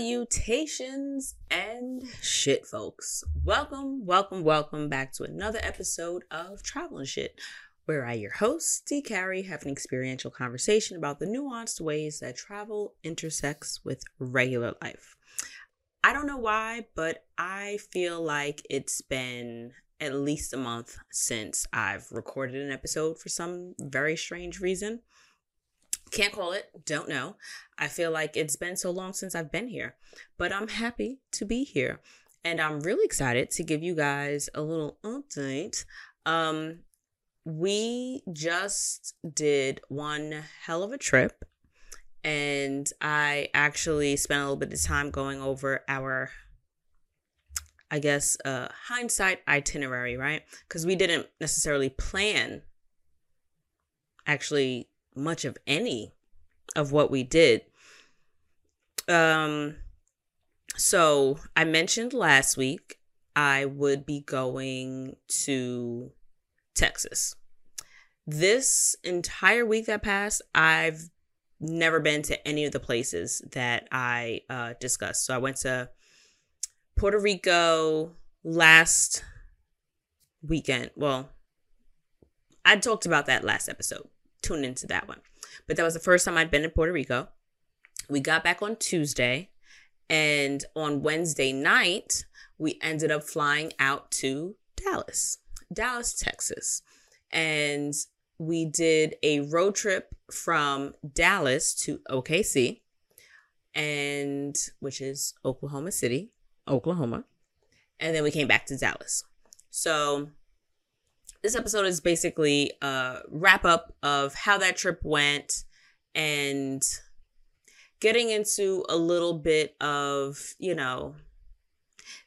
Salutations and shit, folks. Welcome, welcome, welcome back to another episode of Travel and Shit, where I, your host, D. Carrie, have an experiential conversation about the nuanced ways that travel intersects with regular life. I don't know why, but I feel like it's been at least a month since I've recorded an episode for some very strange reason. Can't call it, don't know. I feel like it's been so long since I've been here, but I'm happy to be here. And I'm really excited to give you guys a little update. Um, we just did one hell of a trip, and I actually spent a little bit of time going over our I guess, uh, hindsight itinerary, right? Because we didn't necessarily plan actually much of any of what we did. Um, so I mentioned last week I would be going to Texas. This entire week that passed, I've never been to any of the places that I uh, discussed. So I went to Puerto Rico last weekend. Well, I talked about that last episode. Tune into that one. But that was the first time I'd been in Puerto Rico. We got back on Tuesday, and on Wednesday night, we ended up flying out to Dallas, Dallas, Texas. And we did a road trip from Dallas to OKC, and which is Oklahoma City. Oklahoma. And then we came back to Dallas. So this episode is basically a wrap up of how that trip went and getting into a little bit of, you know,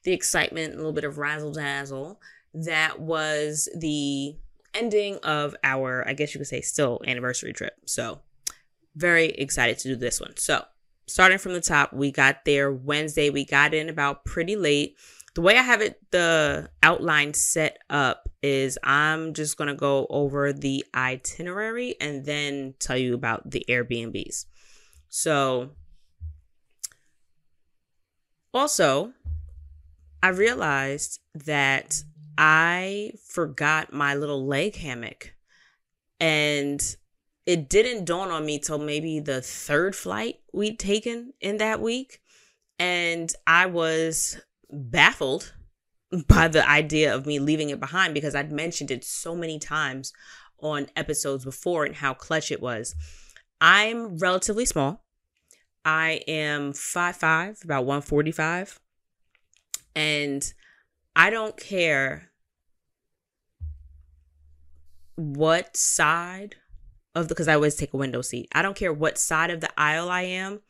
the excitement, a little bit of razzle dazzle that was the ending of our, I guess you could say, still anniversary trip. So, very excited to do this one. So, starting from the top, we got there Wednesday. We got in about pretty late. The way I have it, the outline set up is I'm just going to go over the itinerary and then tell you about the Airbnbs. So, also, I realized that I forgot my little leg hammock. And it didn't dawn on me till maybe the third flight we'd taken in that week. And I was baffled by the idea of me leaving it behind because I'd mentioned it so many times on episodes before and how clutch it was. I'm relatively small. I am 5'5, about 145. And I don't care what side of the because I always take a window seat. I don't care what side of the aisle I am.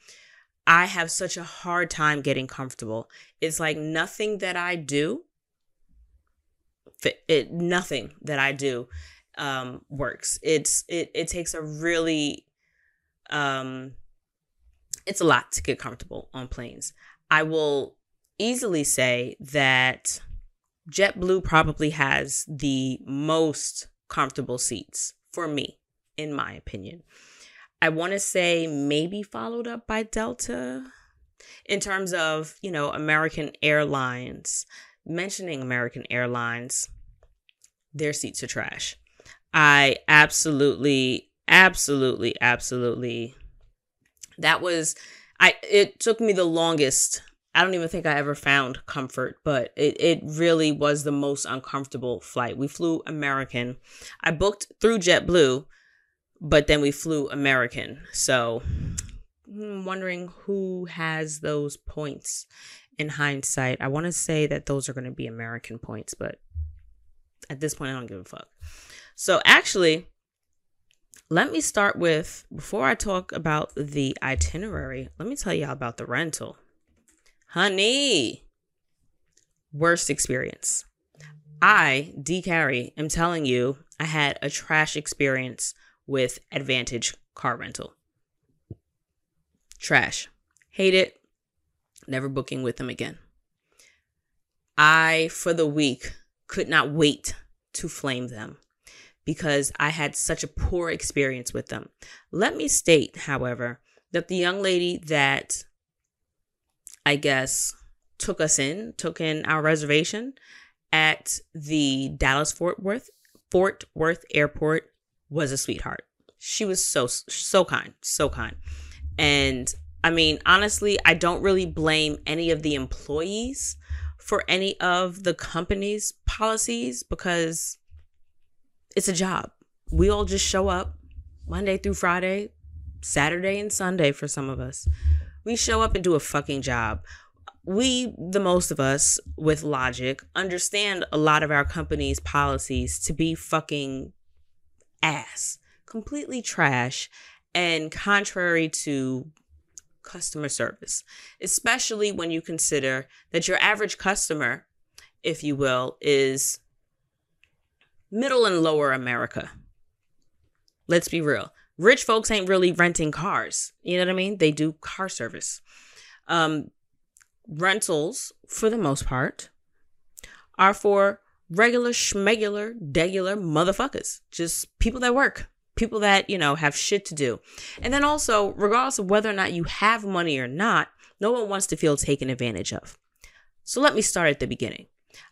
I have such a hard time getting comfortable. It's like nothing that I do it nothing that I do um works. It's it it takes a really um it's a lot to get comfortable on planes. I will easily say that JetBlue probably has the most comfortable seats for me in my opinion. I want to say maybe followed up by Delta in terms of, you know, American Airlines. Mentioning American Airlines, their seats are trash. I absolutely, absolutely, absolutely. That was, I, it took me the longest. I don't even think I ever found comfort, but it, it really was the most uncomfortable flight. We flew American. I booked through JetBlue but then we flew American. So I'm wondering who has those points in hindsight. I want to say that those are going to be American points, but at this point, I don't give a fuck. So actually, let me start with before I talk about the itinerary, let me tell y'all about the rental. Honey, worst experience. I, D Carrie, am telling you, I had a trash experience with Advantage Car Rental. Trash. Hate it. Never booking with them again. I, for the week, could not wait to flame them. because I had such a poor experience with them. Let me state, however, that the young lady that I guess took us in, took in our reservation at the Dallas Fort Worth Fort Worth Airport was a sweetheart. She was so so kind, so kind. And I mean, honestly, I don't really blame any of the employees for any of the company's policies because it's a job. We all just show up Monday through Friday, Saturday and Sunday for some of us. We show up and do a fucking job. We, the most of us with logic, understand a lot of our company's policies to be fucking ass, completely trash, and contrary to customer service, especially when you consider that your average customer, if you will, is middle and lower America. Let's be real. Rich folks ain't really renting cars. You know what I mean? They do car service. Um, rentals, for the most part, are for regular, schmegular, degular motherfuckers. Just people that work people that, you know, have shit to do. And then also, regardless of whether or not you have money or not, no one wants to feel taken advantage of. So let me start at the beginning.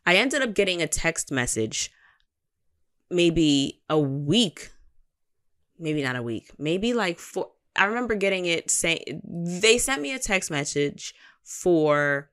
I ended up getting a text message maybe a week, maybe not a week, maybe like four. I remember getting it saying they sent me a text message for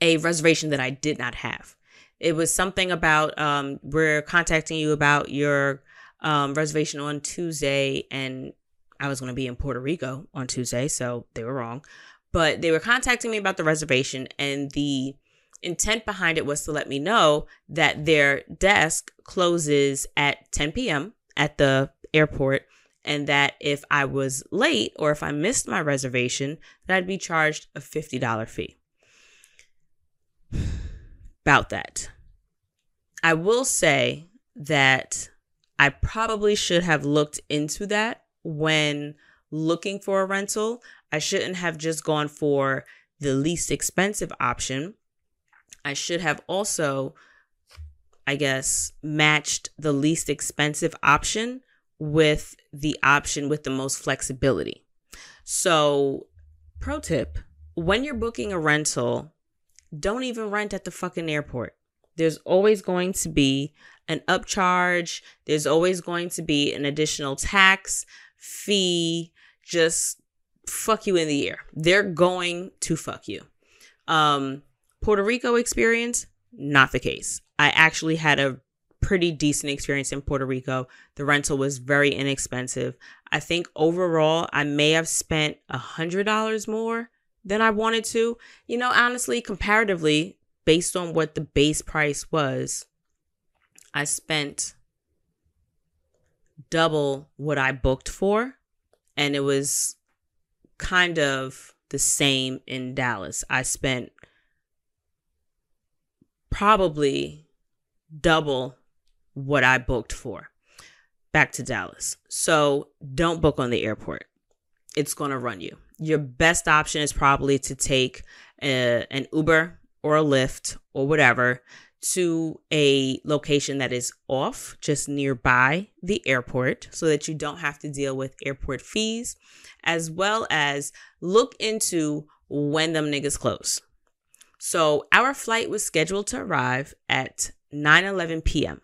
a reservation that I did not have. It was something about um, we're contacting you about your um, reservation on Tuesday, and I was going to be in Puerto Rico on Tuesday, so they were wrong. But they were contacting me about the reservation, and the intent behind it was to let me know that their desk closes at 10 p.m. at the airport and that if I was late or if I missed my reservation, that I'd be charged a $50 fee. About that. I will say that I probably should have looked into that when looking for a rental. I shouldn't have just gone for the least expensive option. I should have also, I guess, matched the least expensive option with the option with the most flexibility. So, pro tip when you're booking a rental, don't even rent at the fucking airport. There's always going to be an upcharge. There's always going to be an additional tax, fee, just fuck you in the ear. They're going to fuck you. Um, Puerto Rico experience, not the case. I actually had a pretty decent experience in Puerto Rico. The rental was very inexpensive. I think overall, I may have spent a hundred dollars more than I wanted to. You know, honestly, comparatively, based on what the base price was, I spent double what I booked for, and it was kind of the same in Dallas. I spent probably double what I booked for back to Dallas. So don't book on the airport. It's going to run you. Your best option is probably to take a, an Uber or a Lyft or whatever to a location that is off, just nearby the airport, so that you don't have to deal with airport fees, as well as look into when them niggas close. So our flight was scheduled to arrive at 9 11 p.m.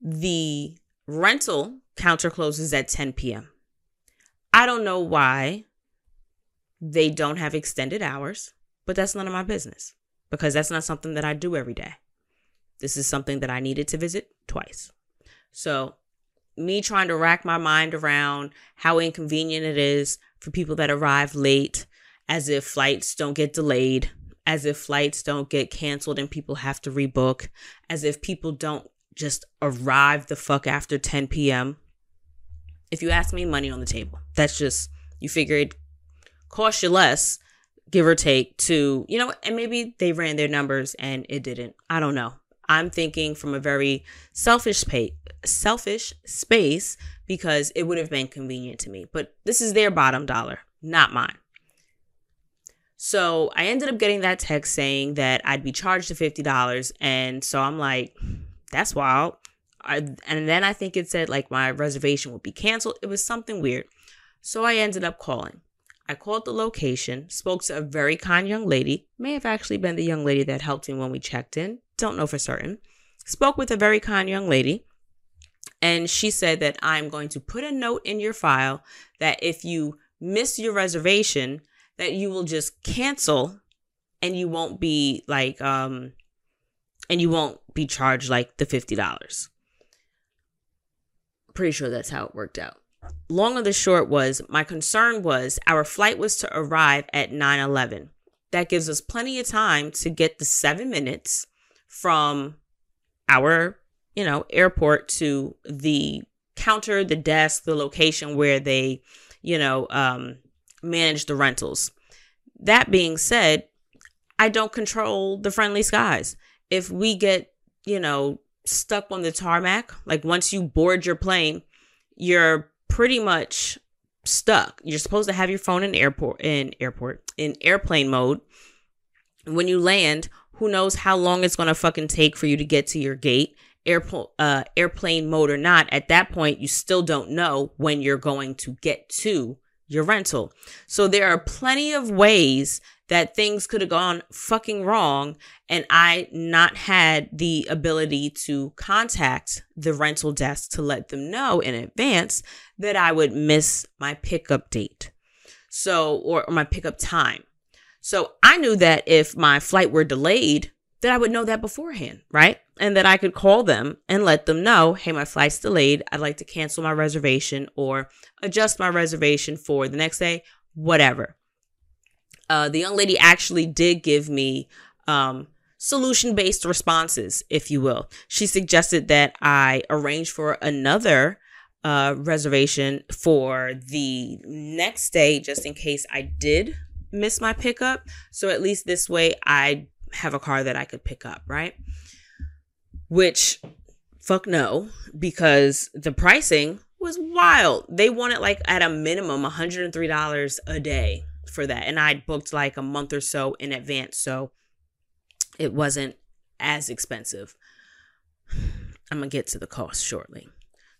The rental counter closes at 10 p.m. I don't know why they don't have extended hours, but that's none of my business because that's not something that I do every day. This is something that I needed to visit twice. So, me trying to rack my mind around how inconvenient it is for people that arrive late, as if flights don't get delayed, as if flights don't get canceled and people have to rebook, as if people don't just arrive the fuck after 10 p.m. If you ask me, money on the table. That's just, you figure it costs you less give or take to you know and maybe they ran their numbers and it didn't i don't know i'm thinking from a very selfish pay, selfish space because it would have been convenient to me but this is their bottom dollar not mine so i ended up getting that text saying that i'd be charged the $50 and so i'm like that's wild I, and then I think it said like my reservation would be canceled. It was something weird. So I ended up calling. I called the location, spoke to a very kind young lady, may have actually been the young lady that helped me when we checked in, don't know for certain. Spoke with a very kind young lady, and she said that I'm going to put a note in your file that if you miss your reservation, that you will just cancel and you won't be like um and you won't be charged like the $50. Pretty sure that's how it worked out long of the short was my concern was our flight was to arrive at 9 11. That gives us plenty of time to get the seven minutes from our, you know, airport to the counter, the desk, the location where they, you know, um, manage the rentals. That being said, I don't control the friendly skies. If we get, you know, stuck on the tarmac, like once you board your plane, you're pretty much stuck. You're supposed to have your phone in airport in airport in airplane mode. When you land, who knows how long it's gonna fucking take for you to get to your gate, airport uh, airplane mode or not. At that point, you still don't know when you're going to get to your rental. So there are plenty of ways that things could have gone fucking wrong and I not had the ability to contact the rental desk to let them know in advance that I would miss my pickup date. So, or, or my pickup time. So I knew that if my flight were delayed, that I would know that beforehand, right? And that I could call them and let them know, hey, my flight's delayed. I'd like to cancel my reservation or adjust my reservation for the next day, whatever. Uh, the young lady actually did give me um, solution based responses, if you will. She suggested that I arrange for another uh, reservation for the next day, just in case I did miss my pickup. So at least this way, I have a car that I could pick up, right? Which, fuck no, because the pricing was wild. They wanted like at a minimum $103 a day for that. And I'd booked like a month or so in advance. So it wasn't as expensive. I'm going to get to the cost shortly.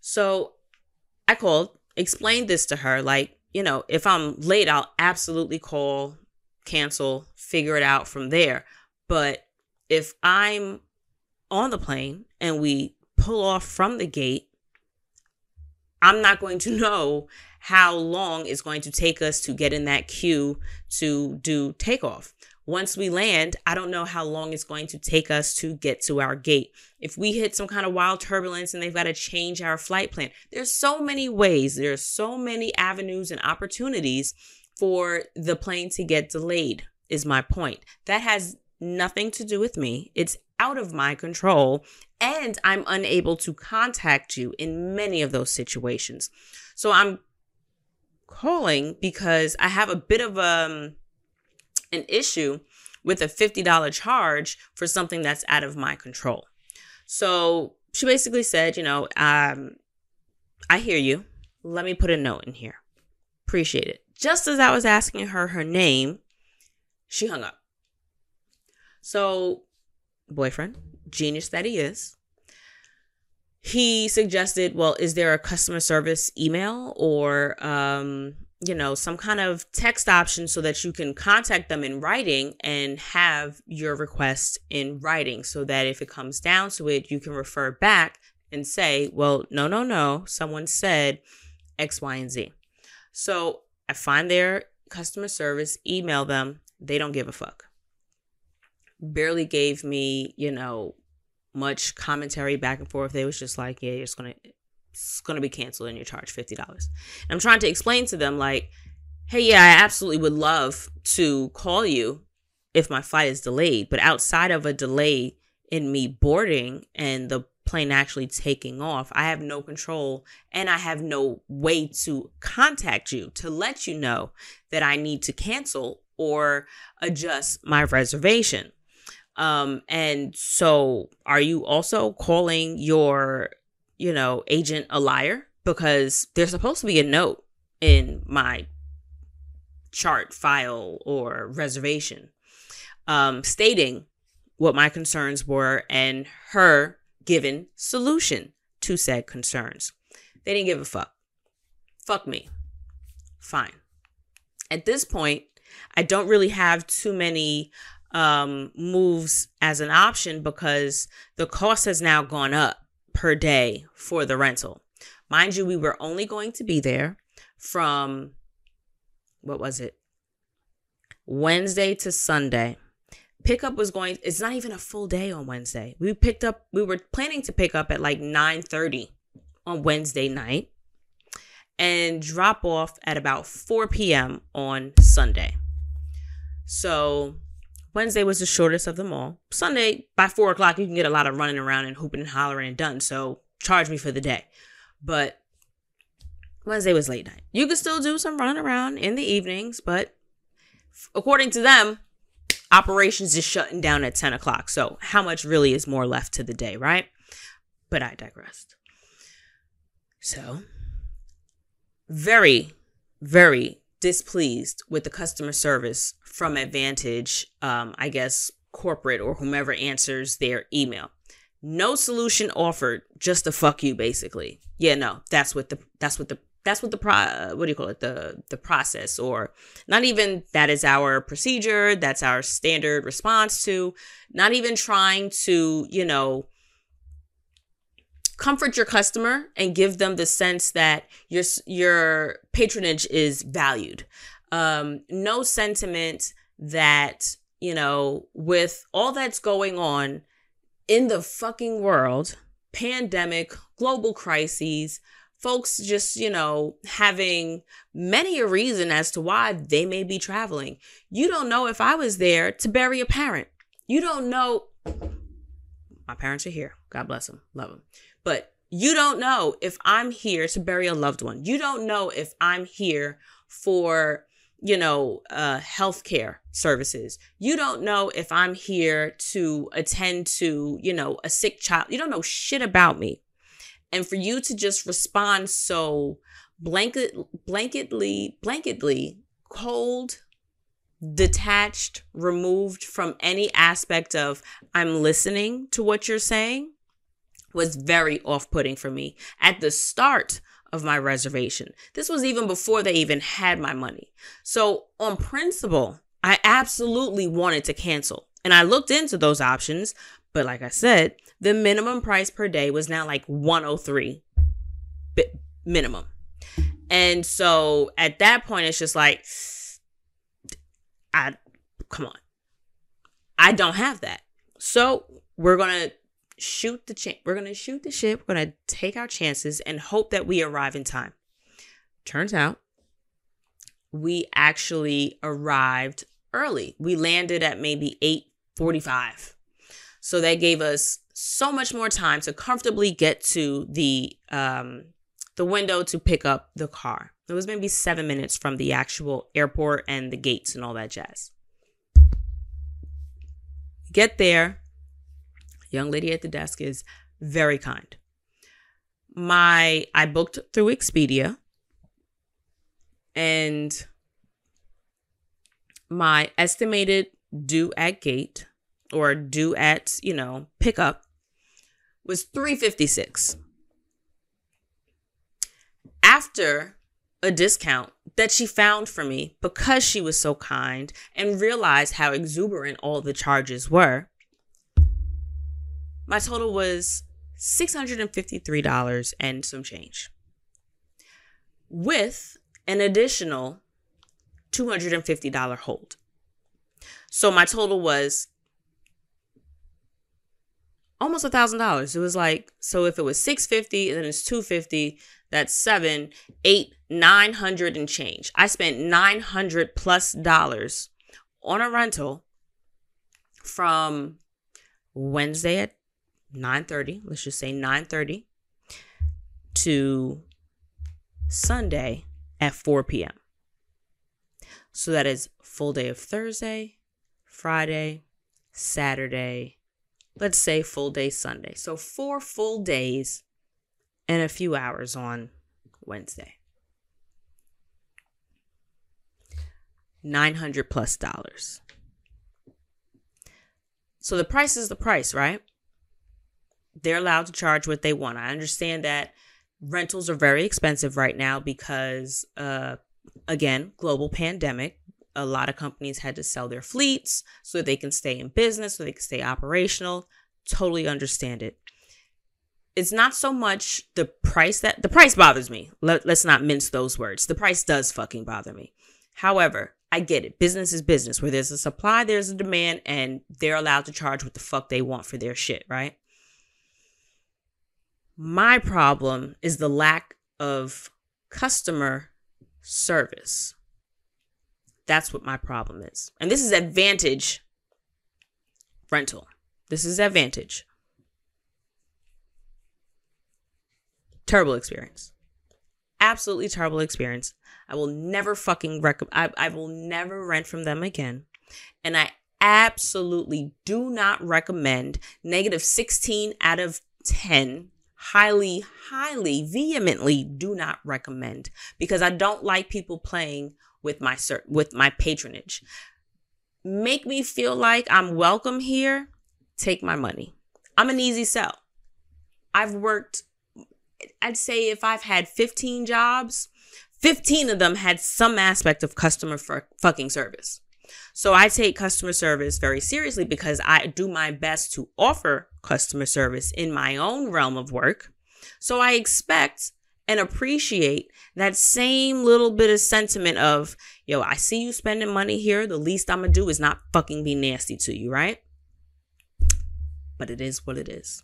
So I called, explained this to her like, you know, if I'm late, I'll absolutely call, cancel, figure it out from there. But if I'm on the plane and we pull off from the gate, I'm not going to know how long it's going to take us to get in that queue to do takeoff. Once we land, I don't know how long it's going to take us to get to our gate. If we hit some kind of wild turbulence and they've got to change our flight plan, there's so many ways, there's so many avenues and opportunities for the plane to get delayed, is my point. That has nothing to do with me. It's out of my control, and I'm unable to contact you in many of those situations. So I'm calling because I have a bit of um an issue with a $50 charge for something that's out of my control. So she basically said, you know, um, I hear you. Let me put a note in here. Appreciate it. Just as I was asking her her name, she hung up. So, boyfriend, genius that he is, he suggested, well, is there a customer service email or, um, you know, some kind of text option so that you can contact them in writing and have your request in writing so that if it comes down to it, you can refer back and say, well, no, no, no, someone said X, Y, and Z. So I find their customer service, email them, they don't give a fuck. Barely gave me, you know, much commentary back and forth. They was just like, yeah, it's gonna it's gonna be canceled and you charge fifty dollars. I'm trying to explain to them like, hey, yeah, I absolutely would love to call you if my flight is delayed, but outside of a delay in me boarding and the plane actually taking off, I have no control and I have no way to contact you to let you know that I need to cancel or adjust my reservation. Um, and so are you also calling your, you know, agent a liar? Because there's supposed to be a note in my chart file or reservation um, stating what my concerns were and her given solution to said concerns. They didn't give a fuck. Fuck me. Fine. At this point, I don't really have too many um, moves as an option because the cost has now gone up per day for the rental. Mind you, we were only going to be there from what was it? Wednesday to Sunday. Pickup was going it's not even a full day on Wednesday. We picked up we were planning to pick up at like 9:30 on Wednesday night and drop off at about 4 p.m. on Sunday. So Wednesday was the shortest of them all. Sunday, by four o'clock, you can get a lot of running around and hooping and hollering and done. So charge me for the day. But Wednesday was late night. You could still do some running around in the evenings, but according to them, operations is shutting down at 10 o'clock. So how much really is more left to the day, right? But I digressed. So, very, very displeased with the customer service from Advantage, um, I guess corporate or whomever answers their email. No solution offered, just a fuck you, basically. Yeah, no, that's what the that's what the that's what the pro what do you call it the the process or not even that is our procedure that's our standard response to not even trying to you know comfort your customer and give them the sense that your your patronage is valued. Um, no sentiment that you know with all that's going on in the fucking world, pandemic, global crises, folks just you know having many a reason as to why they may be traveling. You don't know if I was there to bury a parent. You don't know. My parents are here. God bless them. Love them. But you don't know if I'm here to bury a loved one. You don't know if I'm here for, you know, uh, healthcare services. You don't know if I'm here to attend to, you know, a sick child. You don't know shit about me. And for you to just respond so blanket, blanketly, blanketly cold, detached, removed from any aspect of I'm listening to what you're saying was very off putting for me at the start of my reservation. This was even before they even had my money. So, on principle, I absolutely wanted to cancel. And I looked into those options, but like I said, the minimum price per day was now like 103 minimum. And so at that point it's just like I come on. I don't have that. So, we're going to shoot the ch- we're gonna shoot the ship we're gonna take our chances and hope that we arrive in time. Turns out we actually arrived early. We landed at maybe 8.45 so that gave us so much more time to comfortably get to the um the window to pick up the car. It was maybe seven minutes from the actual airport and the gates and all that jazz. Get there young lady at the desk is very kind. My I booked through Expedia and my estimated due at gate or due at, you know, pickup was 356. After a discount that she found for me because she was so kind and realized how exuberant all the charges were, my total was $653 and some change, with an additional $250 hold. So my total was almost a thousand dollars. It was like so if it was six fifty, and then it's two fifty. That's seven, eight, nine hundred and change. I spent nine hundred plus dollars on a rental from Wednesday at 9:30, let's just say 9:30 to Sunday at 4 p.m. So that is full day of Thursday, Friday, Saturday, let's say full day Sunday. So four full days and a few hours on Wednesday. 900 plus dollars. So the price is the price, right? They're allowed to charge what they want. I understand that rentals are very expensive right now because, uh, again, global pandemic. A lot of companies had to sell their fleets so they can stay in business, so they can stay operational. Totally understand it. It's not so much the price that the price bothers me. Let, let's not mince those words. The price does fucking bother me. However, I get it. Business is business. Where there's a supply, there's a demand, and they're allowed to charge what the fuck they want for their shit, right? My problem is the lack of customer service. That's what my problem is. And this is advantage rental. This is advantage. Terrible experience. Absolutely terrible experience. I will never fucking recommend. I, I will never rent from them again. And I absolutely do not recommend negative 16 out of 10 highly highly vehemently do not recommend because i don't like people playing with my cert with my patronage. Make me feel like i'm welcome here take my money. I'm an easy sell. I've worked i'd say if i've had 15 jobs 15 of them had some aspect of customer f- fucking service. So I take customer service very seriously because I do my best to offer customer service in my own realm of work. So I expect and appreciate that same little bit of sentiment of, yo, I see you spending money here. The least I'm gonna do is not fucking be nasty to you, right? But it is what it is.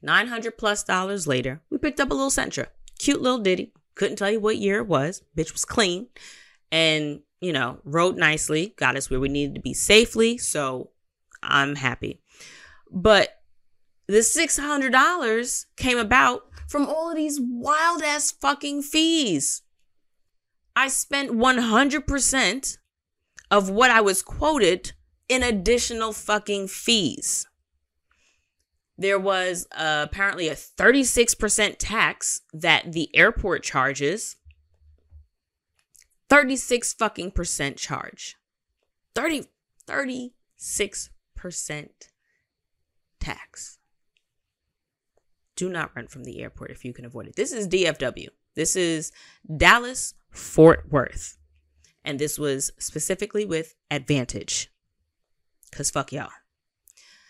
900 plus dollars later, we picked up a little Sentra. Cute little ditty. Couldn't tell you what year it was. Bitch was clean and, you know, rode nicely, got us where we needed to be safely. So I'm happy. But the $600 came about from all of these wild ass fucking fees. I spent 100% of what I was quoted in additional fucking fees there was uh, apparently a 36% tax that the airport charges 36 fucking percent charge. 30 36 percent tax. Do not rent from the airport if you can avoid it. This is dfw this is dallas fort worth. And this was specifically with advantage. Because fuck y'all.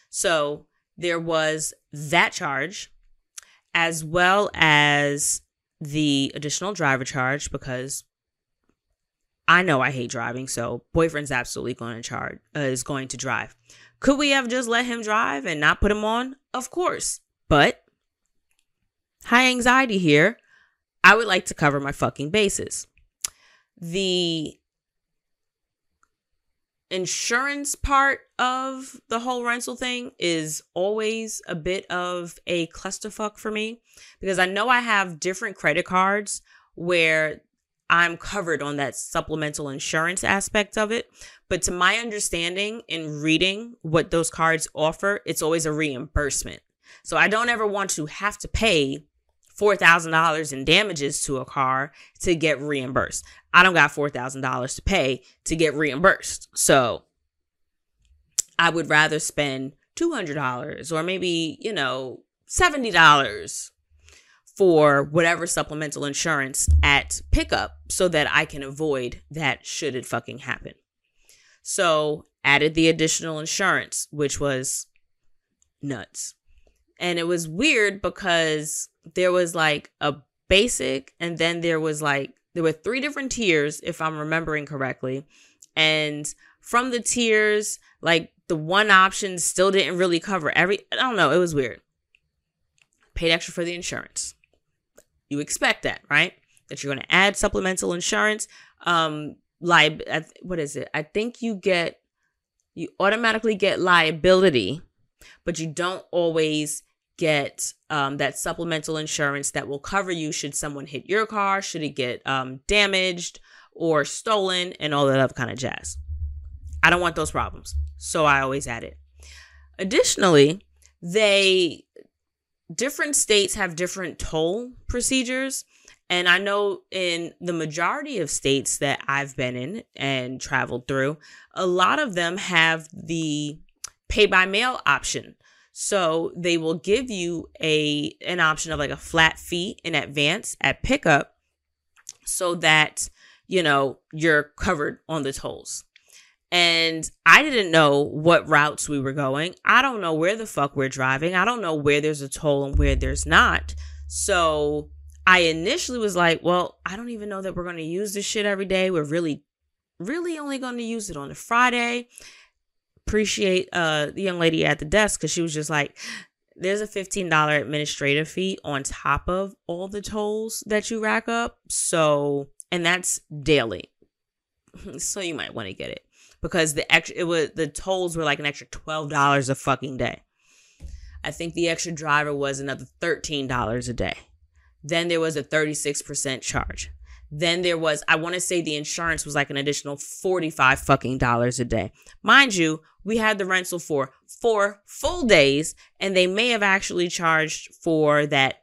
So there was that charge as well as the additional driver charge because I know I hate driving, so boyfriend's absolutely going to charge uh, is going to drive. Could we have just let him drive and not put him on? Of course. But high anxiety here. I would like to cover my fucking bases. The insurance part of the whole rental thing is always a bit of a clusterfuck for me because I know I have different credit cards where I'm covered on that supplemental insurance aspect of it. But to my understanding in reading what those cards offer, it's always a reimbursement. So I don't ever want to have to pay $4,000 in damages to a car to get reimbursed. I don't got $4,000 to pay to get reimbursed. So I would rather spend $200 or maybe, you know, $70 for whatever supplemental insurance at pickup so that I can avoid that should it fucking happen. So added the additional insurance, which was nuts. And it was weird because there was like a basic and then there was like there were three different tiers if i'm remembering correctly and from the tiers like the one option still didn't really cover every i don't know it was weird paid extra for the insurance you expect that right that you're going to add supplemental insurance um li- what is it i think you get you automatically get liability but you don't always get um, that supplemental insurance that will cover you should someone hit your car, should it get um, damaged or stolen, and all that other kind of jazz. I don't want those problems, so I always add it. Additionally, they different states have different toll procedures. And I know in the majority of states that I've been in and traveled through, a lot of them have the pay by mail option. So they will give you a an option of like a flat fee in advance at pickup so that you know you're covered on the tolls. And I didn't know what routes we were going. I don't know where the fuck we're driving. I don't know where there's a toll and where there's not. So I initially was like, well, I don't even know that we're going to use this shit every day. We're really, really only going to use it on a Friday. Appreciate uh, the young lady at the desk because she was just like, there's a $15 administrative fee on top of all the tolls that you rack up. So, and that's daily. so you might want to get it because the extra, it was, the tolls were like an extra $12 a fucking day. I think the extra driver was another $13 a day. Then there was a 36% charge. Then there was, I want to say the insurance was like an additional 45 fucking dollars a day. Mind you, we had the rental for four full days, and they may have actually charged for that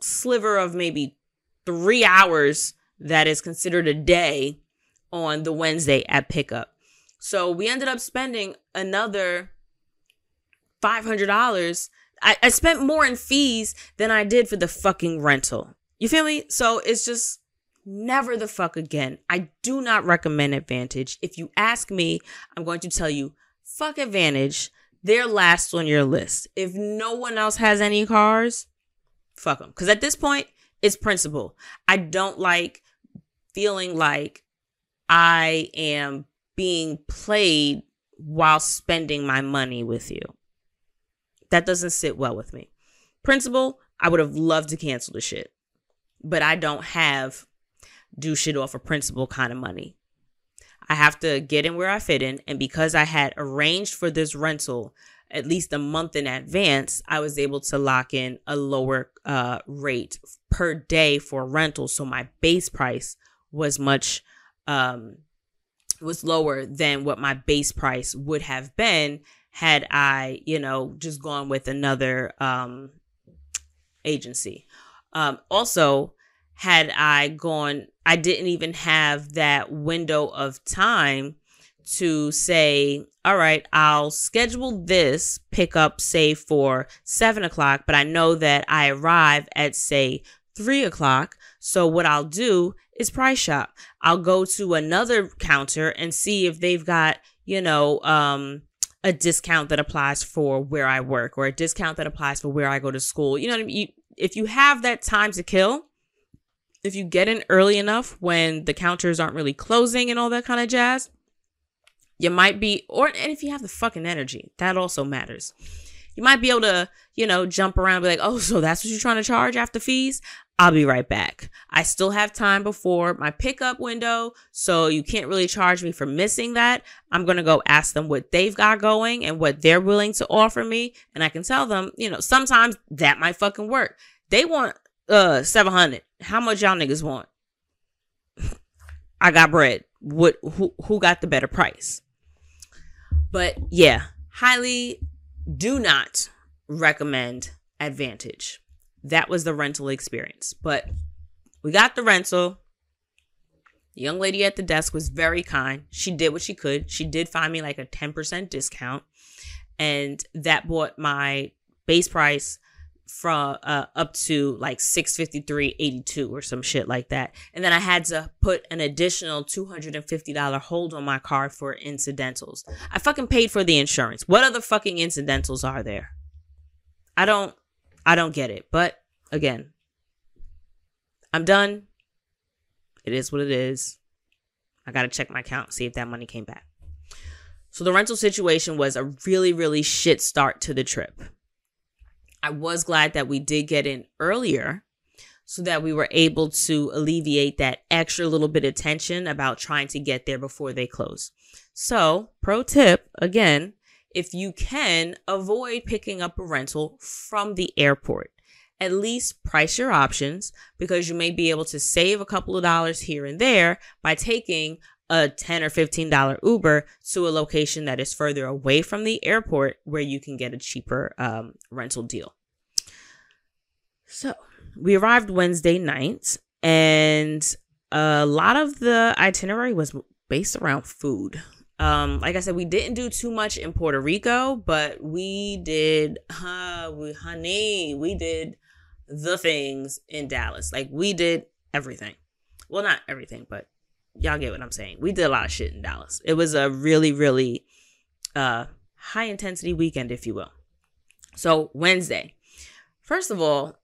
sliver of maybe three hours that is considered a day on the Wednesday at pickup. So we ended up spending another $500 I, I spent more in fees than I did for the fucking rental. You feel me? So it's just never the fuck again. I do not recommend Advantage. If you ask me, I'm going to tell you, fuck Advantage. They're last on your list. If no one else has any cars, fuck them. Because at this point, it's principle. I don't like feeling like I am being played while spending my money with you. That doesn't sit well with me. Principle, I would have loved to cancel the shit, but I don't have do shit off a of principle kind of money. I have to get in where I fit in. And because I had arranged for this rental at least a month in advance, I was able to lock in a lower uh, rate per day for rental. So my base price was much um, was lower than what my base price would have been had I, you know, just gone with another um, agency. Um, also, had I gone, I didn't even have that window of time to say, all right, I'll schedule this pickup, say, for seven o'clock, but I know that I arrive at, say, three o'clock. So what I'll do is price shop. I'll go to another counter and see if they've got, you know, um, a discount that applies for where I work or a discount that applies for where I go to school. You know what I mean? You, if you have that time to kill, if you get in early enough when the counters aren't really closing and all that kind of jazz, you might be, or, and if you have the fucking energy, that also matters. You might be able to, you know, jump around and be like, oh, so that's what you're trying to charge after fees? I'll be right back. I still have time before my pickup window, so you can't really charge me for missing that. I'm going to go ask them what they've got going and what they're willing to offer me, and I can tell them, you know, sometimes that might fucking work. They want uh 700. How much y'all niggas want? I got bread. What who who got the better price? But yeah, highly do not recommend Advantage that was the rental experience. But we got the rental. The young lady at the desk was very kind. She did what she could. She did find me like a 10% discount. And that brought my base price from uh, up to like 653.82 or some shit like that. And then I had to put an additional $250 hold on my card for incidentals. I fucking paid for the insurance. What other fucking incidentals are there? I don't I don't get it. But again, I'm done. It is what it is. I got to check my account, see if that money came back. So the rental situation was a really, really shit start to the trip. I was glad that we did get in earlier so that we were able to alleviate that extra little bit of tension about trying to get there before they close. So, pro tip again, if you can, avoid picking up a rental from the airport. At least price your options because you may be able to save a couple of dollars here and there by taking a 10 or 15 dollar Uber to a location that is further away from the airport where you can get a cheaper um, rental deal. So, we arrived Wednesday night and a lot of the itinerary was based around food. Um, like I said, we didn't do too much in Puerto Rico, but we did, uh, we, honey, we did the things in Dallas. Like we did everything. Well, not everything, but y'all get what I'm saying. We did a lot of shit in Dallas. It was a really, really uh high intensity weekend, if you will. So Wednesday. First of all,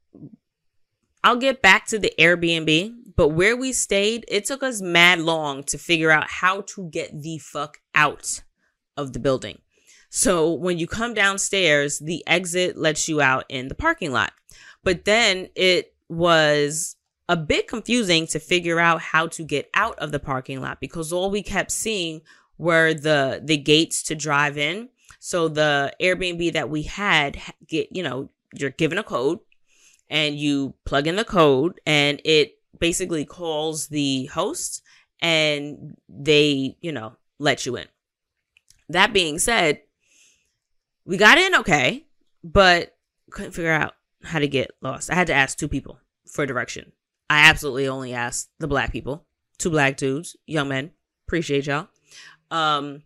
I'll get back to the Airbnb, but where we stayed, it took us mad long to figure out how to get the fuck out of the building. So when you come downstairs, the exit lets you out in the parking lot. But then it was a bit confusing to figure out how to get out of the parking lot because all we kept seeing were the the gates to drive in. So the Airbnb that we had get, you know, you're given a code and you plug in the code and it basically calls the host and they, you know, let you in. That being said, we got in okay, but couldn't figure out how to get lost. I had to ask two people for direction. I absolutely only asked the black people, two black dudes, young men. Appreciate y'all. Um,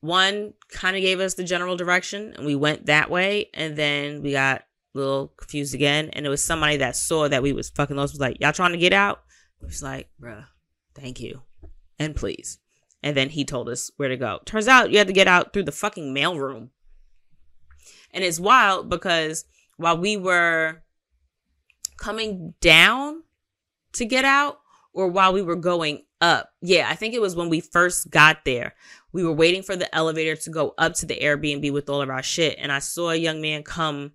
one kind of gave us the general direction, and we went that way, and then we got little confused again, and it was somebody that saw that we was fucking lost. Was like, "Y'all trying to get out?" It was like, "Bruh, thank you, and please." And then he told us where to go. Turns out you had to get out through the fucking mail room, and it's wild because while we were coming down to get out or while we were going up. Yeah, I think it was when we first got there. We were waiting for the elevator to go up to the Airbnb with all of our shit. And I saw a young man come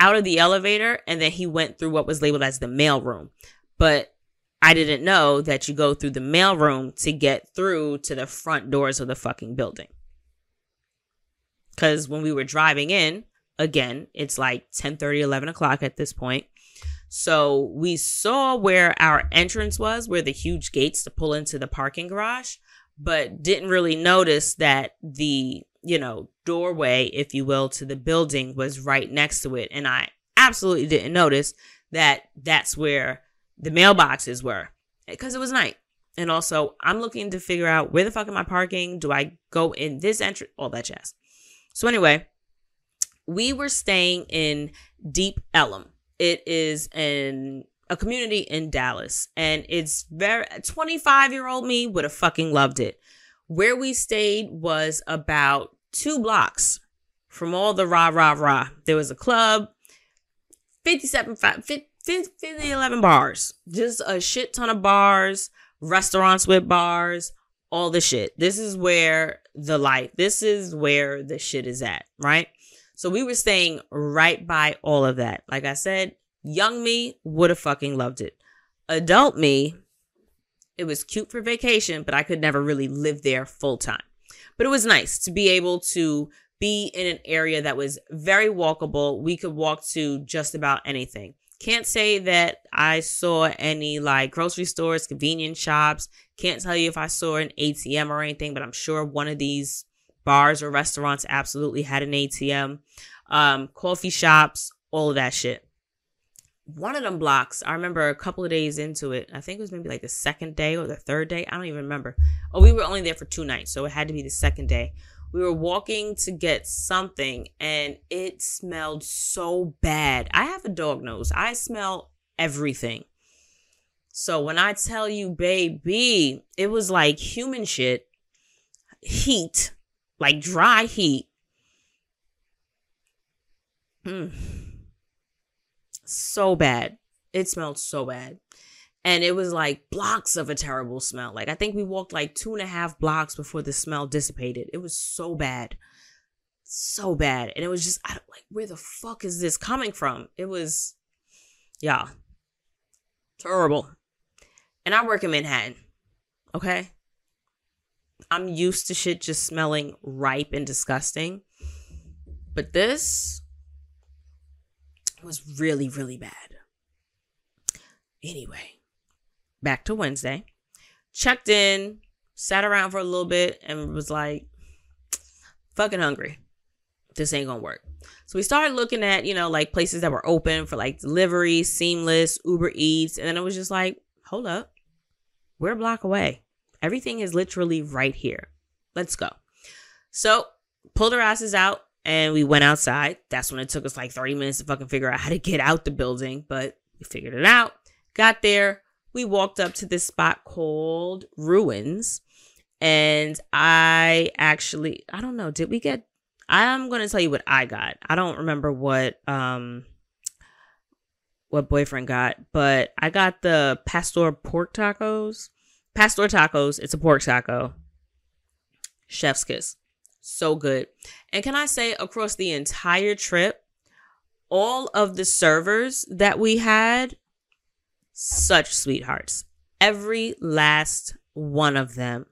out of the elevator and then he went through what was labeled as the mail room. But I didn't know that you go through the mail room to get through to the front doors of the fucking building. Because when we were driving in, again, it's like 10 30, 11 o'clock at this point. So we saw where our entrance was, where the huge gates to pull into the parking garage, but didn't really notice that the, you know, doorway, if you will, to the building was right next to it. And I absolutely didn't notice that that's where the mailboxes were because it was night. And also, I'm looking to figure out where the fuck am I parking? Do I go in this entrance? All that jazz. So, anyway, we were staying in Deep Ellum. It is in a community in Dallas, and it's very 25 year old me would have fucking loved it. Where we stayed was about two blocks from all the rah rah rah. There was a club, 57, 50, 50, 11 bars, just a shit ton of bars, restaurants with bars, all the shit. This is where the life, this is where the shit is at, right? So we were staying right by all of that. Like I said, young me would have fucking loved it. Adult me, it was cute for vacation, but I could never really live there full time. But it was nice to be able to be in an area that was very walkable. We could walk to just about anything. Can't say that I saw any like grocery stores, convenience shops. Can't tell you if I saw an ATM or anything, but I'm sure one of these bars or restaurants absolutely had an ATM, um, coffee shops, all of that shit. One of them blocks, I remember a couple of days into it. I think it was maybe like the second day or the third day. I don't even remember. Oh, we were only there for two nights, so it had to be the second day. We were walking to get something and it smelled so bad. I have a dog nose. I smell everything. So when I tell you, baby, it was like human shit, heat, like dry heat. Mm. So bad. It smelled so bad. And it was like blocks of a terrible smell. Like I think we walked like two and a half blocks before the smell dissipated. It was so bad. So bad. And it was just I don't like where the fuck is this coming from? It was yeah. Terrible. And I work in Manhattan. Okay? I'm used to shit just smelling ripe and disgusting. But this was really, really bad. Anyway, back to Wednesday. Checked in, sat around for a little bit, and was like, fucking hungry. This ain't gonna work. So we started looking at, you know, like places that were open for like delivery, seamless, Uber Eats. And then it was just like, hold up, we're a block away. Everything is literally right here. let's go. So pulled our asses out and we went outside. That's when it took us like 30 minutes to fucking figure out how to get out the building, but we figured it out. Got there. We walked up to this spot called Ruins. And I actually, I don't know, did we get I'm going to tell you what I got. I don't remember what um what boyfriend got, but I got the pastor pork tacos. Pastor tacos, it's a pork taco. Chef's kiss. So good. And can I say across the entire trip, all of the servers that we had such sweethearts. Every last one of them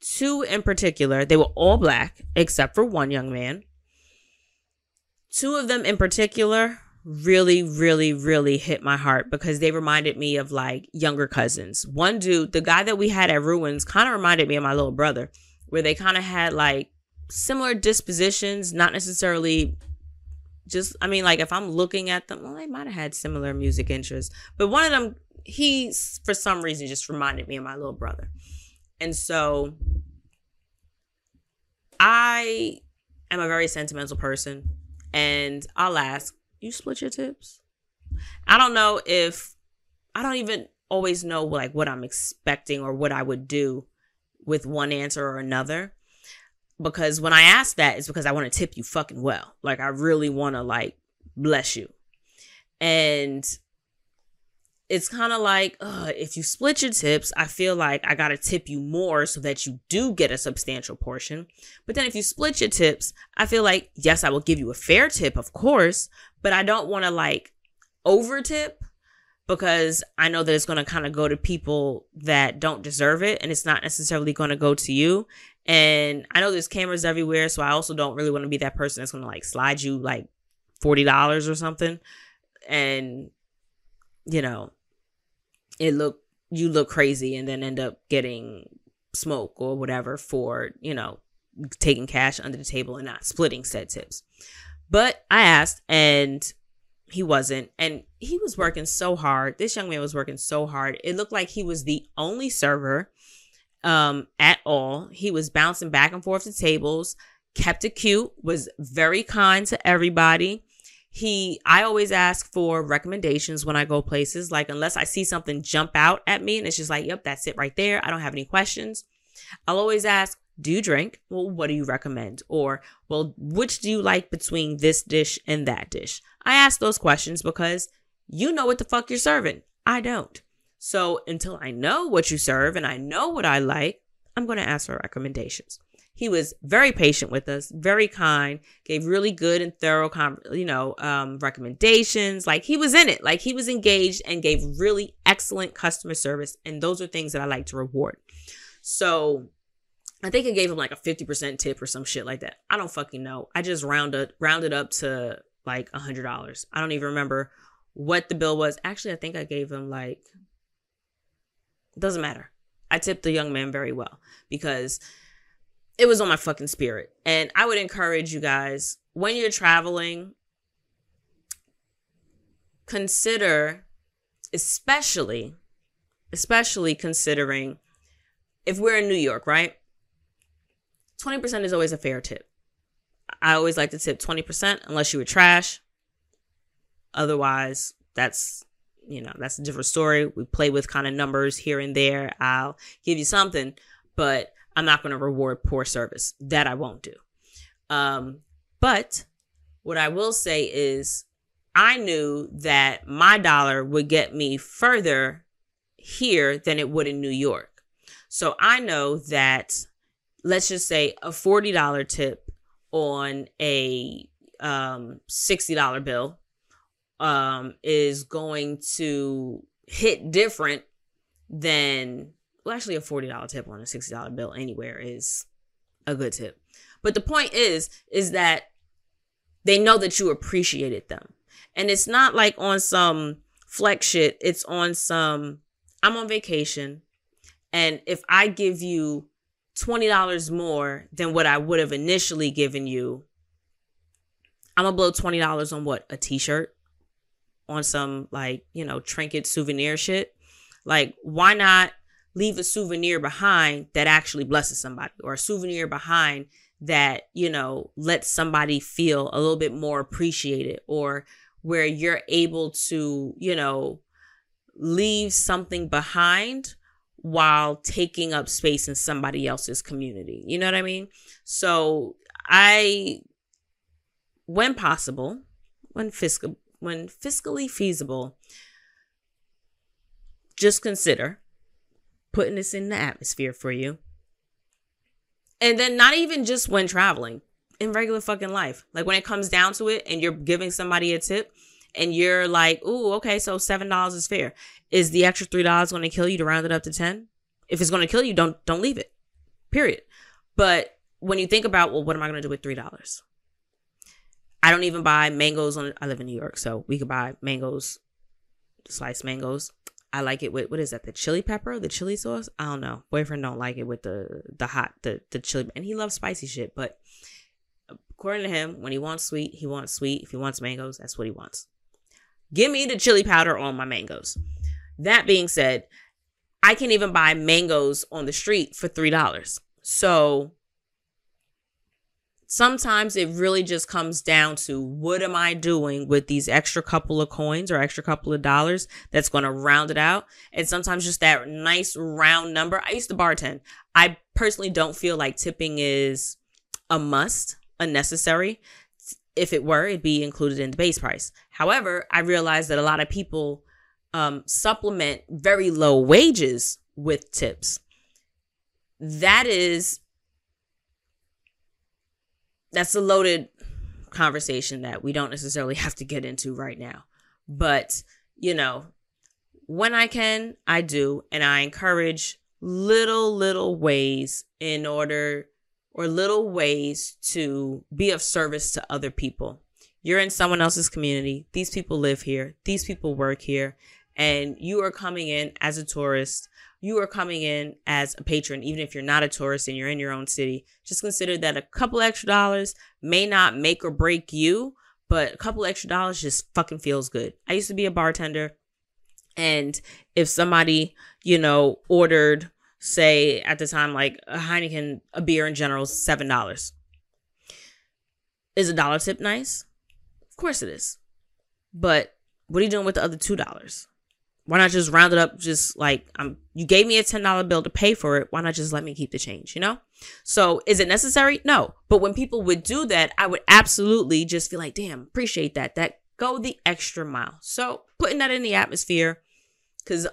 two in particular, they were all black except for one young man. Two of them in particular really, really, really hit my heart because they reminded me of like younger cousins. One dude, the guy that we had at Ruins, kind of reminded me of my little brother, where they kind of had like similar dispositions, not necessarily just, I mean, like if I'm looking at them, well, they might have had similar music interests, but one of them, he, for some reason, just reminded me of my little brother. And so I am a very sentimental person and I'll ask, you split your tips? I don't know if I don't even always know like what I'm expecting or what I would do with one answer or another. Because when I ask that, it's because I want to tip you fucking well. Like I really want to like bless you. And it's kind of like uh, if you split your tips, I feel like I got to tip you more so that you do get a substantial portion. But then if you split your tips, I feel like, yes, I will give you a fair tip, of course, but I don't want to like over tip because I know that it's going to kind of go to people that don't deserve it and it's not necessarily going to go to you. And I know there's cameras everywhere, so I also don't really want to be that person that's going to like slide you like $40 or something. And, you know, it look you look crazy and then end up getting smoke or whatever for you know taking cash under the table and not splitting said tips. But i asked and he wasn't. And he was working so hard. This young man was working so hard. It looked like he was the only server um at all. He was bouncing back and forth to tables kept it cute was very kind to everybody. He i always ask for recommendations when i go places. Like unless i see something jump out at me and it's just like yep that's it right there. I don't have any questions. I'll always ask do you drink? Well what do you recommend? Or well which do you like between this dish and that dish? I ask those questions because you know what the fuck you're serving. I don't so until i know what you serve and i know what i like i'm going to ask for recommendations he was very patient with us, very kind, gave really good and thorough, you know, um, recommendations. Like he was in it, like he was engaged and gave really excellent customer service. And those are things that I like to reward. So I think I gave him like a 50% tip or some shit like that. I don't fucking know. I just rounded rounded up to like a hundred dollars. I don't even remember what the bill was. Actually, I think I gave him like doesn't matter. I tipped the young man very well because it was on my fucking spirit. And I would encourage you guys when you're traveling, consider, especially, especially considering if we're in New York, right? 20% is always a fair tip. I always like to tip 20% unless you were trash. Otherwise, that's you know, that's a different story. We play with kind of numbers here and there. I'll give you something, but I'm not going to reward poor service. That I won't do. Um, but what I will say is, I knew that my dollar would get me further here than it would in New York. So I know that, let's just say, a $40 tip on a um, $60 bill um, is going to hit different than well, actually, a $40 tip on a $60 bill anywhere is a good tip. But the point is, is that they know that you appreciated them. And it's not like on some flex shit, it's on some, I'm on vacation. And if I give you $20 more than what I would have initially given you, I'm gonna blow $20 on what? A t shirt? On some like, you know, trinket souvenir shit? Like, why not leave a souvenir behind that actually blesses somebody or a souvenir behind that, you know, lets somebody feel a little bit more appreciated or where you're able to, you know, leave something behind while taking up space in somebody else's community. You know what I mean? So I, when possible, when fiscal, when fiscally feasible, just consider putting this in the atmosphere for you. And then not even just when traveling, in regular fucking life. Like when it comes down to it and you're giving somebody a tip and you're like, ooh, okay, so seven dollars is fair. Is the extra three dollars to kill you to round it up to ten? If it's to kill you, don't don't leave it. Period. But when you think about, well, what am I to do with three dollars? I don't even buy mangoes on. I live in New York, so we could buy mangoes, sliced mangoes. I like it with what is that? The chili pepper, the chili sauce. I don't know. Boyfriend don't like it with the the hot the the chili, and he loves spicy shit. But according to him, when he wants sweet, he wants sweet. If he wants mangoes, that's what he wants. Give me the chili powder on my mangoes. That being said, I can't even buy mangoes on the street for three dollars. So sometimes it really just comes down to what am I doing with these extra couple of coins or extra couple of dollars that's going to round it out. And sometimes just that nice round number. I used to bartend. I personally don't feel like tipping is a must, a necessary. If it were, it'd be included in the base price. However, I realize that a lot of people um, supplement very low wages with tips. That is that's a loaded conversation that we don't necessarily have to get into right now. But, you know, when I can, I do. And I encourage little, little ways in order or little ways to be of service to other people. You're in someone else's community. These people live here. These people work here. And you are coming in as a tourist you are coming in as a patron, even if you're not a tourist and you're in your own city. Just consider that a couple extra dollars may not make or break you, but a couple extra dollars just fucking feels good. I used to be a bartender, and if somebody, you know, ordered, say at the time, like a Heineken, a beer in general, seven dollars. Is a dollar tip nice? Of course it is. But what are you doing with the other two dollars? Why not just round it up? Just like I'm, you gave me a ten dollar bill to pay for it. Why not just let me keep the change? You know. So is it necessary? No. But when people would do that, I would absolutely just feel like, damn, appreciate that. That go the extra mile. So putting that in the atmosphere, because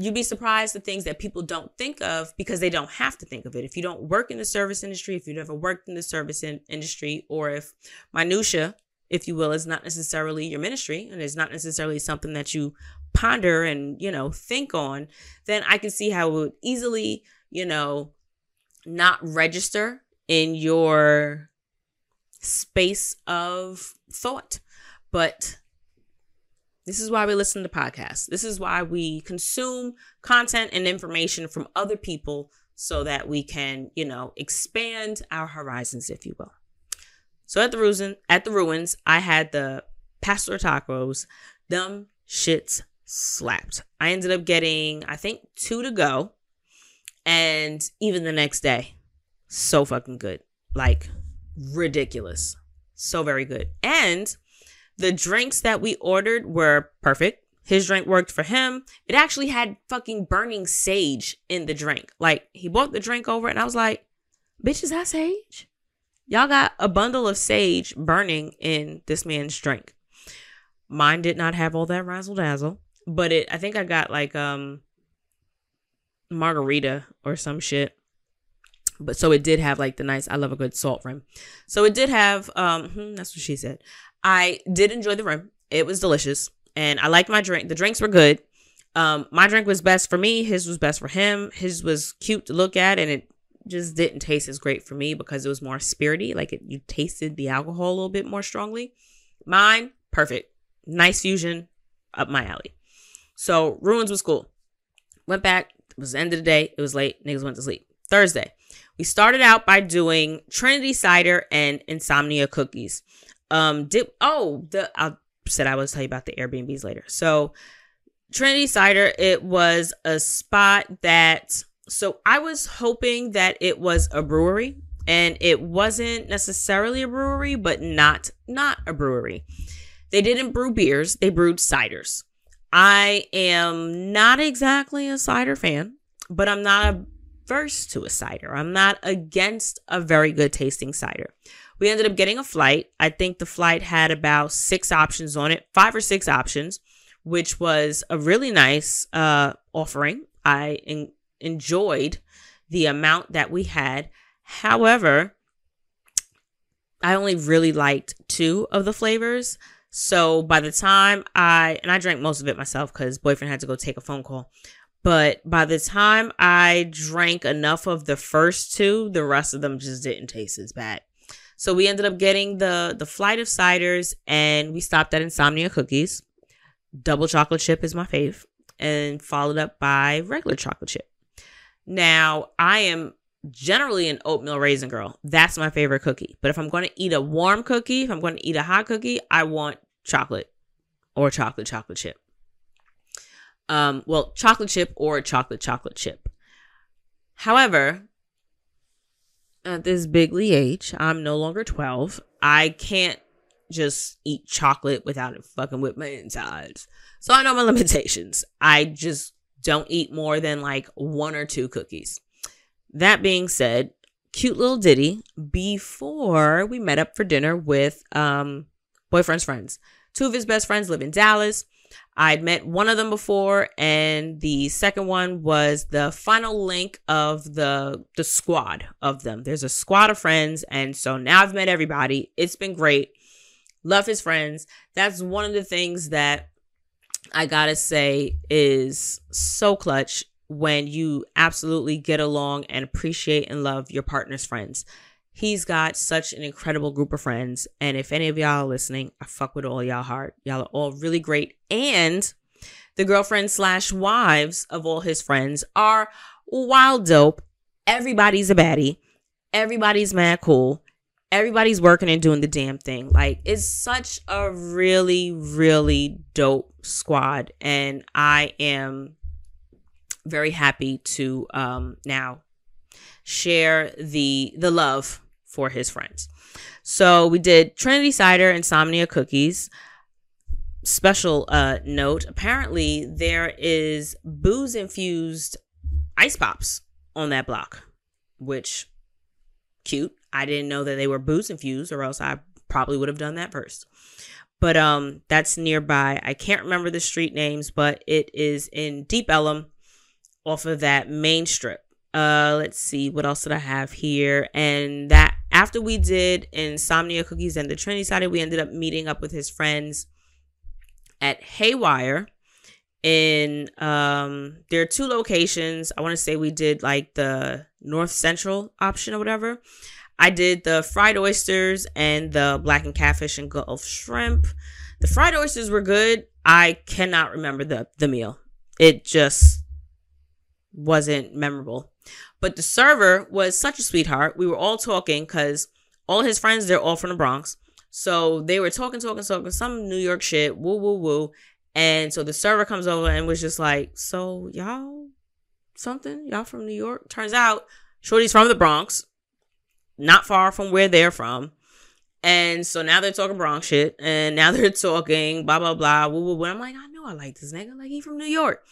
you'd be surprised the things that people don't think of because they don't have to think of it. If you don't work in the service industry, if you've never worked in the service in- industry, or if minutia, if you will, is not necessarily your ministry and is not necessarily something that you ponder and, you know, think on, then I can see how it would easily, you know, not register in your space of thought. But this is why we listen to podcasts. This is why we consume content and information from other people so that we can, you know, expand our horizons, if you will. So at the ruins, at the ruins, I had the pastor tacos. Them shits slapped. I ended up getting, I think, two to go. And even the next day, so fucking good. Like, ridiculous. So very good. And the drinks that we ordered were perfect. His drink worked for him. It actually had fucking burning sage in the drink. Like, he brought the drink over, and I was like, bitch, is that sage? Y'all got a bundle of sage burning in this man's drink. Mine did not have all that razzle dazzle but it I think I got like um margarita or some shit. But so it did have like the nice I love a good salt rim. So it did have um hmm, that's what she said. I did enjoy the rim. It was delicious and I liked my drink. The drinks were good. Um my drink was best for me, his was best for him. His was cute to look at and it just didn't taste as great for me because it was more spirity, like it, you tasted the alcohol a little bit more strongly. Mine, perfect. Nice fusion up my alley. So ruins was cool. Went back. It was the end of the day. It was late. Niggas went to sleep. Thursday. We started out by doing Trinity cider and insomnia cookies. Um, did oh the I said I would tell you about the Airbnbs later. So Trinity Cider, it was a spot that, so I was hoping that it was a brewery and it wasn't necessarily a brewery, but not, not a brewery. They didn't brew beers, they brewed ciders. I am not exactly a cider fan, but I'm not averse to a cider. I'm not against a very good tasting cider. We ended up getting a flight. I think the flight had about six options on it, five or six options, which was a really nice uh, offering. I en- enjoyed the amount that we had. However, I only really liked two of the flavors. So by the time I, and I drank most of it myself because boyfriend had to go take a phone call. But by the time I drank enough of the first two, the rest of them just didn't taste as bad. So we ended up getting the the flight of ciders and we stopped at Insomnia Cookies. Double chocolate chip is my fave and followed up by regular chocolate chip. Now, I am generally an oatmeal raisin girl. That's my favorite cookie. But if I'm going to eat a warm cookie, if I'm going to eat a hot cookie, I want chocolate or chocolate chocolate chip. Um, well, chocolate chip or chocolate chocolate chip. However, at this bigly age, I'm no longer 12. I can't just eat chocolate without it fucking with my insides. So I know my limitations. I just don't eat more than like one or two cookies. That being said, cute little ditty before we met up for dinner with um boyfriend's friends. Two of his best friends live in Dallas. I'd met one of them before, and the second one was the final link of the the squad of them. There's a squad of friends, and so now I've met everybody. It's been great. Love his friends. That's one of the things that I gotta say is so clutch when you absolutely get along and appreciate and love your partner's friends. He's got such an incredible group of friends. And if any of y'all are listening, I fuck with all y'all hard. Y'all are all really great. And the girlfriends slash wives of all his friends are wild dope. Everybody's a baddie. Everybody's mad cool. Everybody's working and doing the damn thing. Like, it's such a really, really dope squad. And I am very happy to um, now share the the love for his friends. So we did Trinity Cider Insomnia Cookies. Special uh, note apparently, there is booze infused ice pops on that block, which cute. I didn't know that they were booze infused, or else I probably would have done that first. But um, that's nearby. I can't remember the street names, but it is in Deep Ellum, off of that main strip. Uh, let's see what else did I have here, and that after we did Insomnia Cookies and the Trinity Side, we ended up meeting up with his friends at Haywire. In um, there are two locations. I want to say we did like the North Central option or whatever. I did the fried oysters and the blackened catfish and Gulf shrimp. The fried oysters were good. I cannot remember the the meal. It just wasn't memorable. But the server was such a sweetheart. We were all talking because all his friends, they're all from the Bronx. So they were talking, talking, talking, some New York shit, woo, woo, woo. And so the server comes over and was just like, So y'all something? Y'all from New York? Turns out Shorty's from the Bronx, not far from where they're from. And so now they're talking Bronx shit. And now they're talking blah, blah, blah, woo, woo, woo. I'm like, I know I like this nigga. Like, he from New York.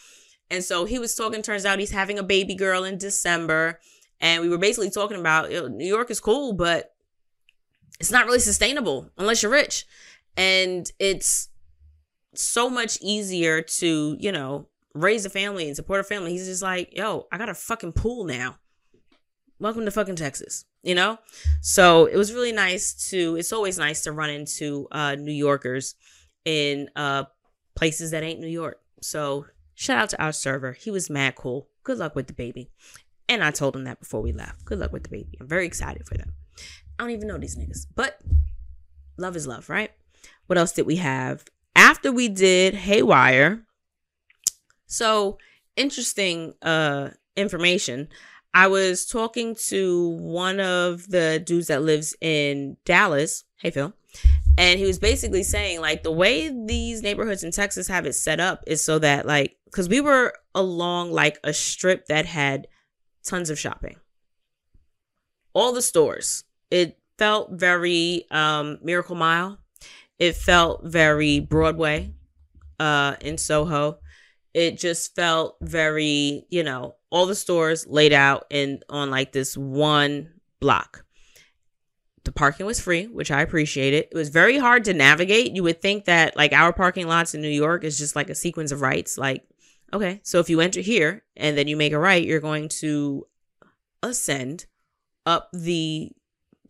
And so he was talking, turns out he's having a baby girl in December. And we were basically talking about New York is cool, but it's not really sustainable unless you're rich. And it's so much easier to, you know, raise a family and support a family. He's just like, yo, I got a fucking pool now. Welcome to fucking Texas, you know? So it was really nice to, it's always nice to run into uh, New Yorkers in uh, places that ain't New York. So Shout out to our server. He was mad cool. Good luck with the baby. And I told him that before we left. Good luck with the baby. I'm very excited for them. I don't even know these niggas, but love is love, right? What else did we have? After we did Haywire, so interesting uh information. I was talking to one of the dudes that lives in Dallas. Hey Phil. and he was basically saying like the way these neighborhoods in Texas have it set up is so that like cuz we were along like a strip that had tons of shopping. All the stores. It felt very um Miracle Mile. It felt very Broadway uh in Soho. It just felt very, you know, all the stores laid out in on like this one block the parking was free, which I appreciated. It was very hard to navigate. You would think that like our parking lots in New York is just like a sequence of rights. Like, okay, so if you enter here and then you make a right, you're going to ascend up the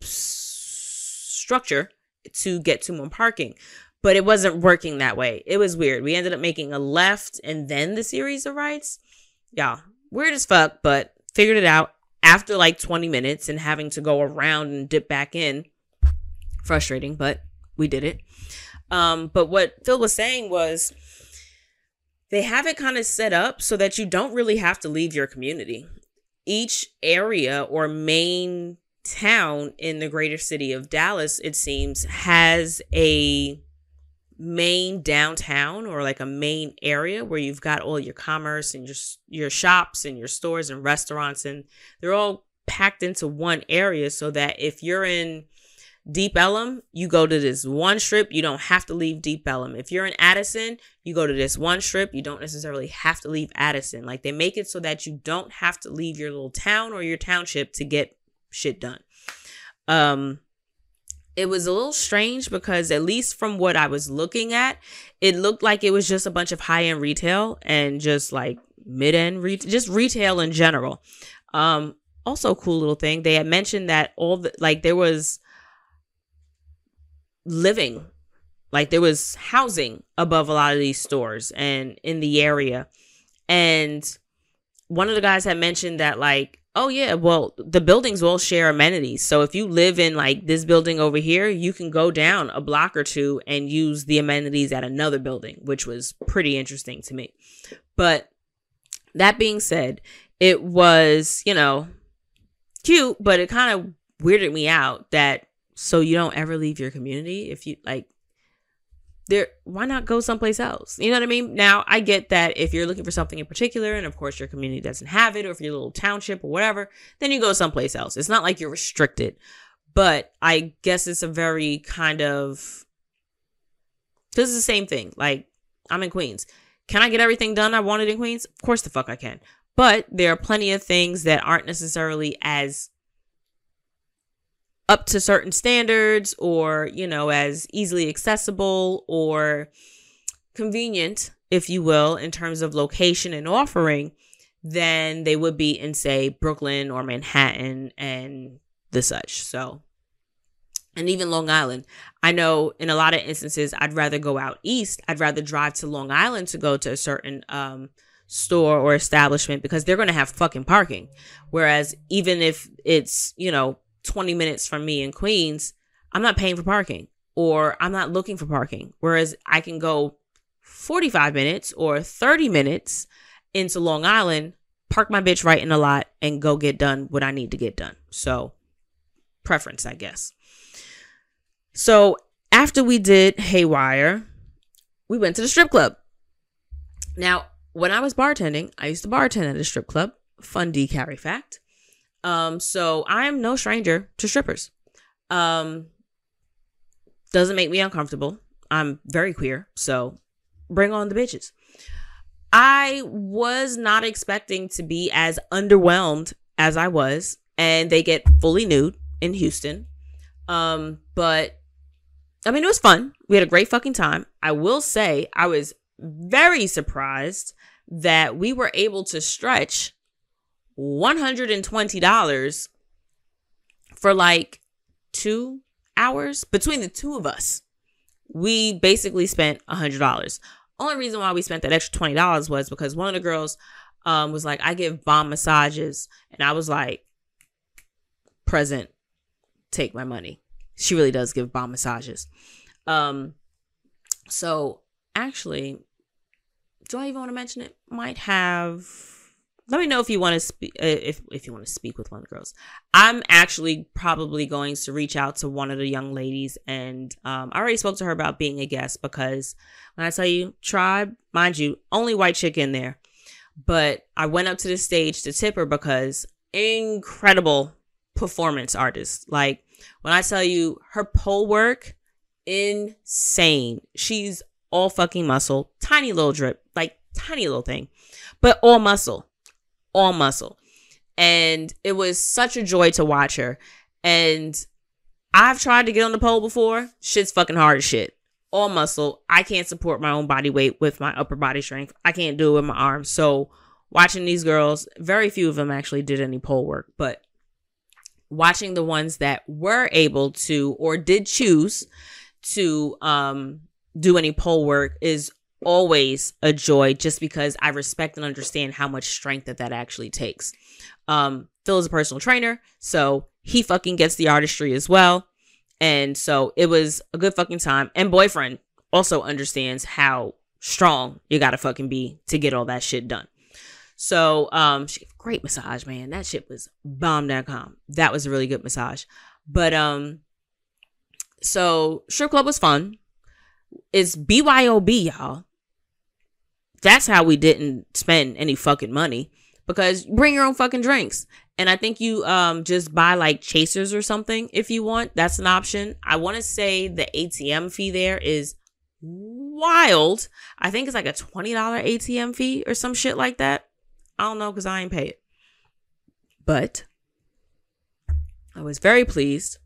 structure to get to more parking. But it wasn't working that way. It was weird. We ended up making a left and then the series of rights. Yeah, weird as fuck, but figured it out after like 20 minutes and having to go around and dip back in. Frustrating, but we did it. Um, but what Phil was saying was they have it kind of set up so that you don't really have to leave your community. Each area or main town in the greater city of Dallas, it seems, has a main downtown or like a main area where you've got all your commerce and your your shops and your stores and restaurants and they're all packed into one area so that if you're in Deep Ellum, you go to this one strip, you don't have to leave Deep Ellum. If you're in Addison, you go to this one strip, you don't necessarily have to leave Addison. Like they make it so that you don't have to leave your little town or your township to get shit done. Um it was a little strange because at least from what I was looking at, it looked like it was just a bunch of high end retail and just like mid end re- just retail in general. Um, also cool little thing. They had mentioned that all the like there was living, like there was housing above a lot of these stores and in the area. And one of the guys had mentioned that like Oh yeah, well, the buildings will share amenities. So if you live in like this building over here, you can go down a block or two and use the amenities at another building, which was pretty interesting to me. But that being said, it was, you know, cute, but it kind of weirded me out that so you don't ever leave your community if you like there why not go someplace else? You know what i mean? Now i get that if you're looking for something in particular and of course your community doesn't have it or if you're a little township or whatever then you go someplace else. It's not like you're restricted. But i guess it's a very kind of this is the same thing. Like i'm in queens. Can i get everything done i wanted in queens? Of course the fuck i can. But there are plenty of things that aren't necessarily as up to certain standards or, you know, as easily accessible or convenient, if you will, in terms of location and offering than they would be in, say, Brooklyn or Manhattan and the such. So, and even Long Island. I know in a lot of instances, I'd rather go out east. I'd rather drive to Long Island to go to a certain um, store or establishment because they're going to have fucking parking. Whereas even if it's, you know, 20 minutes from me in Queens, I'm not paying for parking or I'm not looking for parking. Whereas I can go 45 minutes or 30 minutes into Long Island, park my bitch right in the lot and go get done what I need to get done. So, preference, I guess. So, after we did Haywire, we went to the strip club. Now, when I was bartending, I used to bartend at a strip club. Fun D Carrie fact. Um, so I am no stranger to strippers. Um, doesn't make me uncomfortable. I'm very queer, so bring on the bitches. I was not expecting to be as underwhelmed as I was, and they get fully nude in Houston. Um, but I mean, it was fun. We had a great fucking time. I will say, I was very surprised that we were able to stretch $120 for like two hours between the two of us. We basically spent $100. Only reason why we spent that extra $20 was because one of the girls um, was like, I give bomb massages. And I was like, present, take my money. She really does give bomb massages. Um, so actually, do I even want to mention it? Might have let me know if you want to speak uh, if if you want to speak with one of the girls. I'm actually probably going to reach out to one of the young ladies, and um, I already spoke to her about being a guest because when I tell you tribe, mind you, only white chick in there, but I went up to the stage to tip her because incredible performance artist. Like when I tell you her pole work, insane. She's all fucking muscle, tiny little drip, like tiny little thing, but all muscle all muscle. And it was such a joy to watch her. And I've tried to get on the pole before. Shit's fucking hard as shit. All muscle. I can't support my own body weight with my upper body strength. I can't do it with my arms. So watching these girls, very few of them actually did any pole work, but watching the ones that were able to or did choose to um do any pole work is always a joy just because I respect and understand how much strength that that actually takes. Um, Phil is a personal trainer, so he fucking gets the artistry as well. And so it was a good fucking time. And boyfriend also understands how strong you gotta fucking be to get all that shit done. So um she great massage, man. That shit was bomb.com. That was a really good massage. But um so strip club was fun. It's BYOB, y'all. That's how we didn't spend any fucking money because bring your own fucking drinks. And I think you um just buy like chasers or something if you want. That's an option. I want to say the ATM fee there is wild. I think it's like a $20 ATM fee or some shit like that. I don't know cuz I ain't pay it. But I was very pleased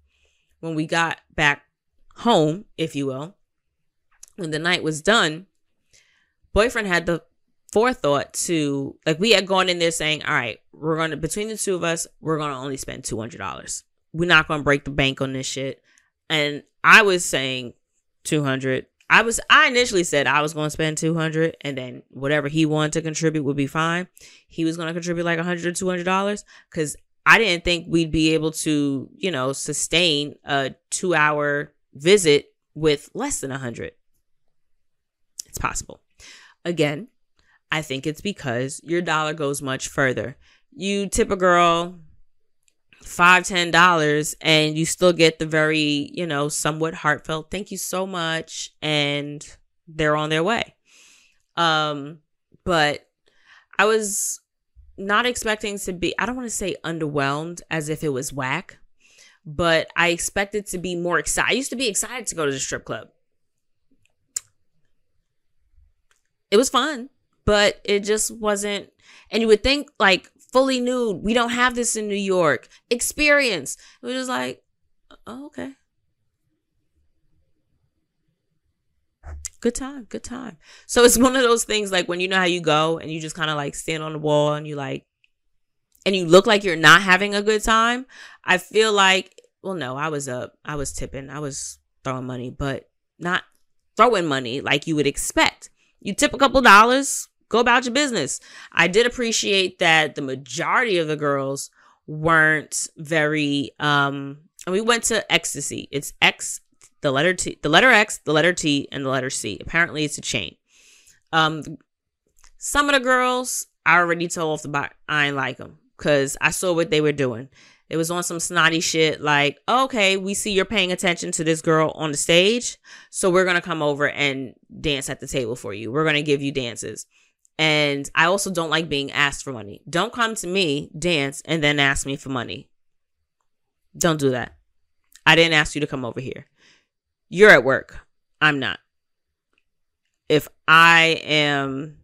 when we got back home, if you will. When the night was done, boyfriend had the forethought to like we had gone in there saying, all right, we're gonna between the two of us, we're gonna only spend two hundred dollars. We're not gonna break the bank on this shit. And I was saying two hundred. I was I initially said I was gonna spend two hundred and then whatever he wanted to contribute would be fine. He was gonna contribute like a hundred or two hundred dollars because I didn't think we'd be able to, you know, sustain a two hour visit with less than a hundred. It's possible. Again, I think it's because your dollar goes much further. You tip a girl five, ten dollars and you still get the very, you know, somewhat heartfelt thank you so much and they're on their way. Um, but I was not expecting to be I don't want to say underwhelmed as if it was whack, but I expected to be more excited. I used to be excited to go to the strip club. It was fun, but it just wasn't. And you would think like fully nude. We don't have this in New York. Experience. It was just like, uh, oh, okay. Good time, good time. So it's one of those things like when you know how you go and you just kind of like stand on the wall and you like, and you look like you're not having a good time. I feel like, well, no, I was up, I was tipping, I was throwing money, but not throwing money like you would expect. You tip a couple dollars, go about your business. I did appreciate that the majority of the girls weren't very um and we went to ecstasy. It's X the letter T the letter X, the letter T, and the letter C. Apparently it's a chain. Um some of the girls I already told off the bat I ain't like them because I saw what they were doing. It was on some snotty shit like, okay, we see you're paying attention to this girl on the stage. So we're going to come over and dance at the table for you. We're going to give you dances. And I also don't like being asked for money. Don't come to me, dance, and then ask me for money. Don't do that. I didn't ask you to come over here. You're at work. I'm not. If I am,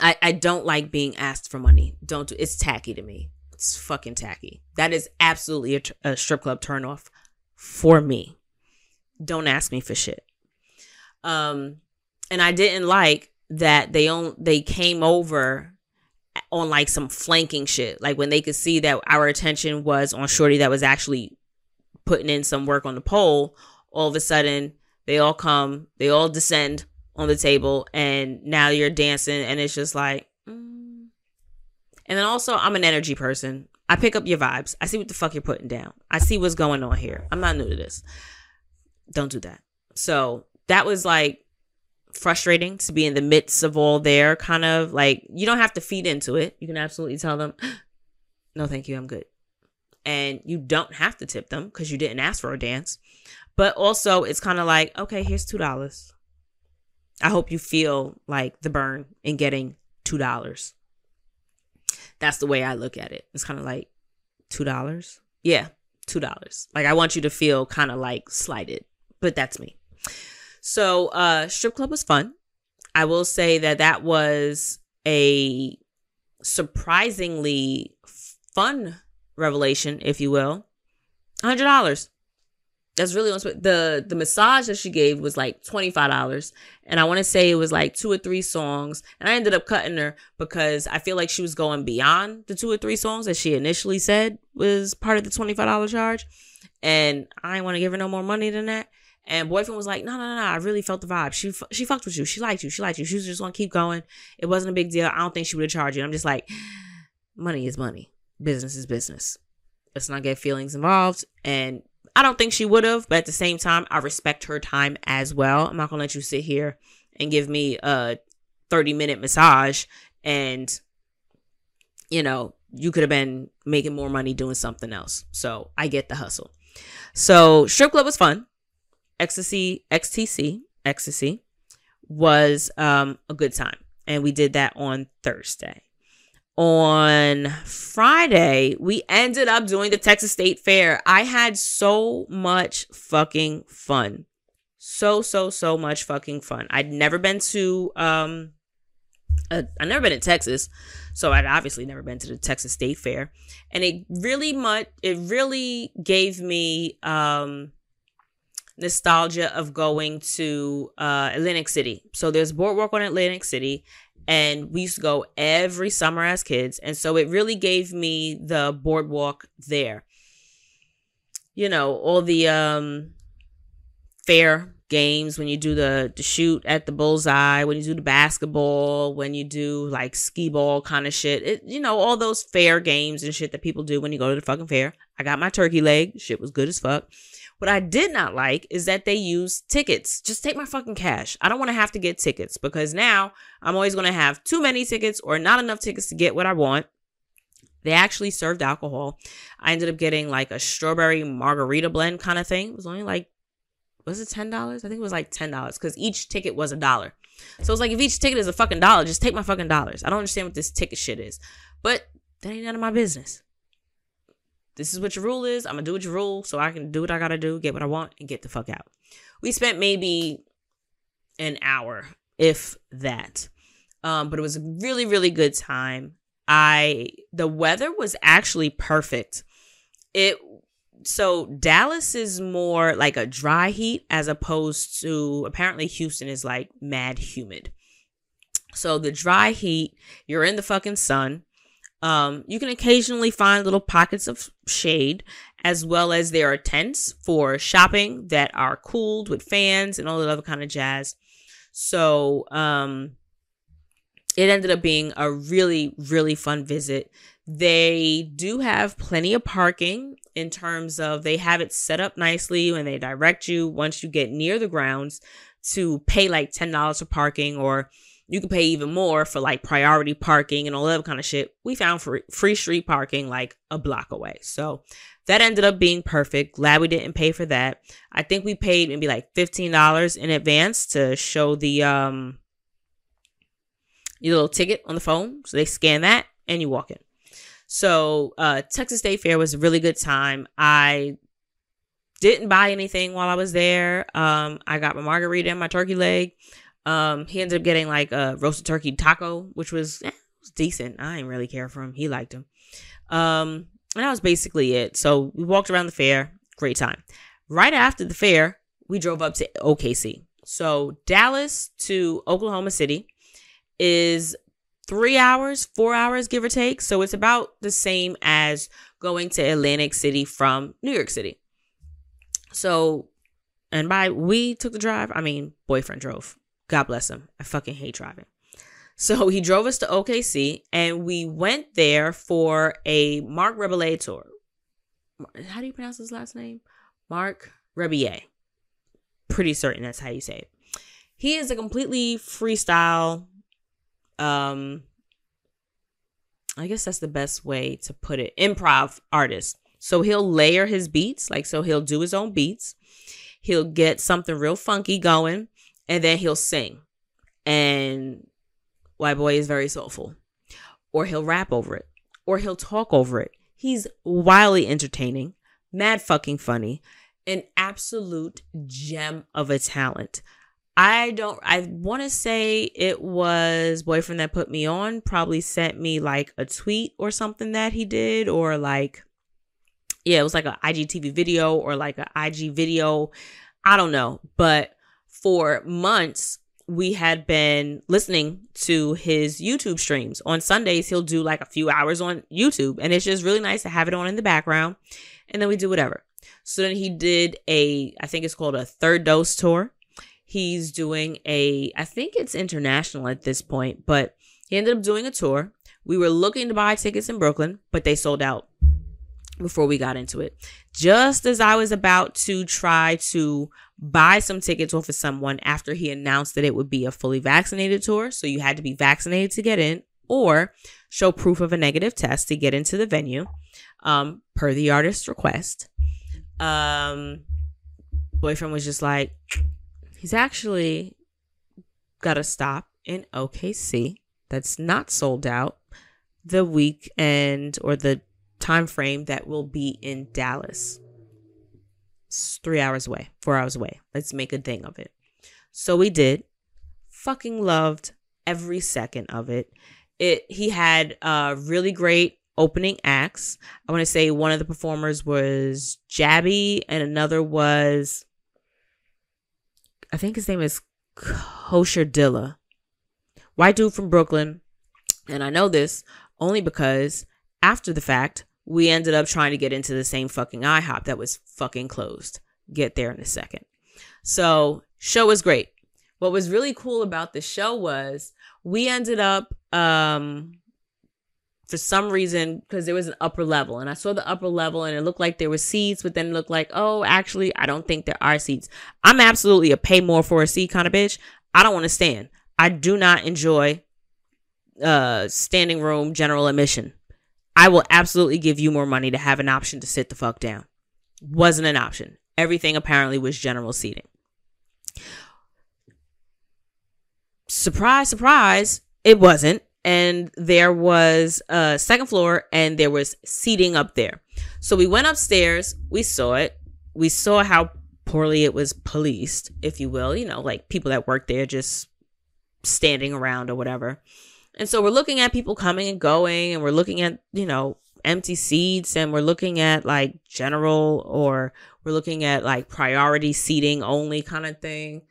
I, I don't like being asked for money. Don't do it's tacky to me. It's fucking tacky. That is absolutely a, a strip club turnoff for me. Don't ask me for shit. Um, and I didn't like that they on they came over on like some flanking shit. Like when they could see that our attention was on Shorty that was actually putting in some work on the pole, all of a sudden they all come, they all descend on the table, and now you're dancing, and it's just like, and then also, I'm an energy person. I pick up your vibes. I see what the fuck you're putting down. I see what's going on here. I'm not new to this. Don't do that. So that was like frustrating to be in the midst of all their kind of like you don't have to feed into it. You can absolutely tell them, "No, thank you, I'm good." And you don't have to tip them because you didn't ask for a dance. But also, it's kind of like, okay, here's two dollars. I hope you feel like the burn in getting two dollars. That's the way I look at it. It's kind of like two dollars. Yeah, two dollars. Like I want you to feel kind of like slighted, but that's me. So, uh, strip club was fun. I will say that that was a surprisingly fun revelation, if you will. Hundred dollars. That's really the the massage that she gave was like twenty five dollars, and I want to say it was like two or three songs, and I ended up cutting her because I feel like she was going beyond the two or three songs that she initially said was part of the twenty five dollar charge, and I didn't want to give her no more money than that. And boyfriend was like, no, no, no, no. I really felt the vibe. She she fucked with you. She liked you. She liked you. She was just gonna keep going. It wasn't a big deal. I don't think she would have charged you. I'm just like, money is money. Business is business. Let's not get feelings involved. And I don't think she would have, but at the same time, I respect her time as well. I'm not gonna let you sit here and give me a 30 minute massage and you know, you could have been making more money doing something else. So I get the hustle. So strip club was fun. Ecstasy, XTC, ecstasy was um, a good time. And we did that on Thursday on Friday, we ended up doing the Texas State Fair. I had so much fucking fun. So, so, so much fucking fun. I'd never been to, um, uh, I've never been in Texas, so I'd obviously never been to the Texas State Fair, and it really much, it really gave me um, nostalgia of going to uh, Atlantic City. So there's Boardwalk on Atlantic City, and we used to go every summer as kids and so it really gave me the boardwalk there. You know all the um fair games when you do the, the shoot at the bullseye when you do the basketball when you do like skee ball kind of shit. It, you know all those fair games and shit that people do when you go to the fucking fair. I got my turkey leg. Shit was good as fuck what I did not like is that they use tickets. Just take my fucking cash. I don't want to have to get tickets because now I'm always going to have too many tickets or not enough tickets to get what I want. They actually served alcohol. I ended up getting like a strawberry margarita blend kind of thing. It was only like, was it $10? I think it was like $10 because each ticket was a dollar. So it's like if each ticket is a fucking dollar, just take my fucking dollars. I don't understand what this ticket shit is. But that ain't none of my business this is what your rule is. I'm gonna do what your rule so I can do what I gotta do, get what I want, and get the fuck out. We spent maybe an hour, if that. Um, but it was a really, really good time. I the weather was actually perfect. It so Dallas is more like a dry heat as opposed to apparently Houston is like mad humid. So the dry heat, you're in the fucking sun. Um, you can occasionally find little pockets of shade, as well as there are tents for shopping that are cooled with fans and all that other kind of jazz. So, um, it ended up being a really, really fun visit. They do have plenty of parking in terms of they have it set up nicely when they direct you once you get near the grounds to pay like $10 for parking or you can pay even more for like priority parking and all that kind of shit. We found free, free street parking like a block away. So that ended up being perfect. Glad we didn't pay for that. I think we paid maybe like $15 in advance to show the um your little ticket on the phone. So they scan that and you walk in. So uh Texas State Fair was a really good time. I didn't buy anything while I was there. Um I got my margarita and my turkey leg. Um, he ended up getting like a roasted turkey taco, which was, eh, was decent. I didn't really care for him. He liked him. Um, and that was basically it. So we walked around the fair. Great time. Right after the fair, we drove up to OKC. So Dallas to Oklahoma City is three hours, four hours, give or take. So it's about the same as going to Atlantic City from New York City. So, and by we took the drive, I mean boyfriend drove. God bless him. I fucking hate driving. So he drove us to OKC and we went there for a Marc Rebillet tour. How do you pronounce his last name? Marc Rebillet. Pretty certain that's how you say it. he is a completely freestyle um I guess that's the best way to put it. Improv artist. So he'll layer his beats, like so he'll do his own beats. He'll get something real funky going and then he'll sing. And White Boy is very soulful. Or he'll rap over it. Or he'll talk over it. He's wildly entertaining, mad fucking funny, an absolute gem of a talent. I don't, I want to say it was Boyfriend That Put Me On, probably sent me like a tweet or something that he did, or like, yeah, it was like an IGTV video or like an IG video. I don't know. But for months, we had been listening to his YouTube streams. On Sundays, he'll do like a few hours on YouTube, and it's just really nice to have it on in the background. And then we do whatever. So then he did a, I think it's called a third dose tour. He's doing a, I think it's international at this point, but he ended up doing a tour. We were looking to buy tickets in Brooklyn, but they sold out before we got into it. Just as I was about to try to buy some tickets off of someone after he announced that it would be a fully vaccinated tour, so you had to be vaccinated to get in or show proof of a negative test to get into the venue, um, per the artist's request. Um, boyfriend was just like, He's actually got a stop in OKC that's not sold out the weekend or the time frame that will be in Dallas. It's three hours away, four hours away. Let's make a thing of it. So we did. Fucking loved every second of it. It he had uh really great opening acts. I want to say one of the performers was Jabby and another was I think his name is Kosher Dilla. White dude from Brooklyn. And I know this only because after the fact, we ended up trying to get into the same fucking IHOP that was fucking closed. Get there in a second. So, show was great. What was really cool about the show was we ended up um for some reason because there was an upper level and I saw the upper level and it looked like there were seats, but then it looked like, oh, actually, I don't think there are seats. I'm absolutely a pay more for a seat kind of bitch. I don't want to stand. I do not enjoy uh standing room general admission. I will absolutely give you more money to have an option to sit the fuck down. Wasn't an option. Everything apparently was general seating. Surprise, surprise, it wasn't and there was a second floor and there was seating up there. So we went upstairs, we saw it, we saw how poorly it was policed, if you will, you know, like people that work there just standing around or whatever. And so we're looking at people coming and going and we're looking at, you know, empty seats and we're looking at like general or we're looking at like priority seating only kind of thing.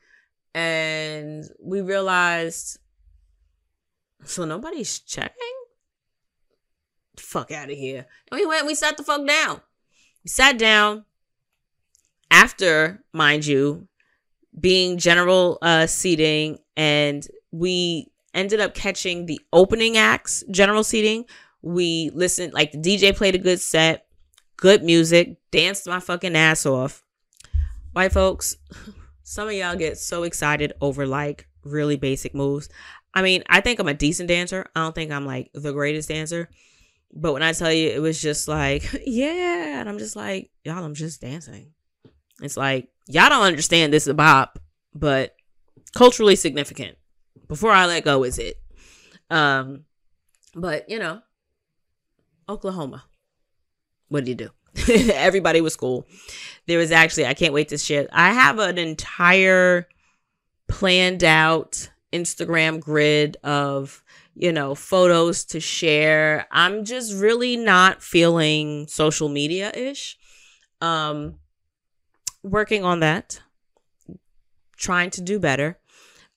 And we realized so nobody's checking? Fuck out of here. And we went, we sat the fuck down. We sat down after, mind you, being general uh seating and we ended up catching the opening acts general seating we listened like the dj played a good set good music danced my fucking ass off white folks some of y'all get so excited over like really basic moves I mean, I think I'm a decent dancer. I don't think I'm like the greatest dancer. But when I tell you it was just like, yeah, and I'm just like, y'all, I'm just dancing. It's like, y'all don't understand this bop, but culturally significant. Before I let go is it. Um, but you know, Oklahoma. What did you do? Everybody was cool. There was actually, I can't wait to share. I have an entire planned out Instagram grid of, you know, photos to share. I'm just really not feeling social media ish. Um, working on that, trying to do better.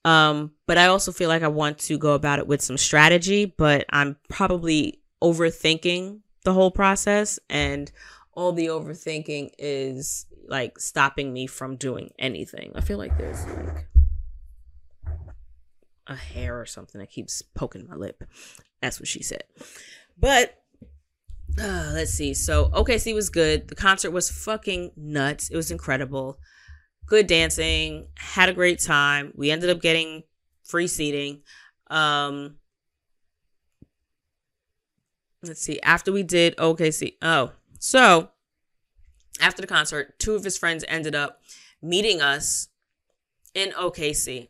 Um, but I also feel like I want to go about it with some strategy, but I'm probably overthinking the whole process and all the overthinking is like stopping me from doing anything. I feel like there's like a hair or something that keeps poking my lip. That's what she said. But uh, let's see. So OKC was good. The concert was fucking nuts. It was incredible. Good dancing, had a great time. We ended up getting free seating. Um, let's see. After we did OKC, oh, so after the concert, two of his friends ended up meeting us in OKC.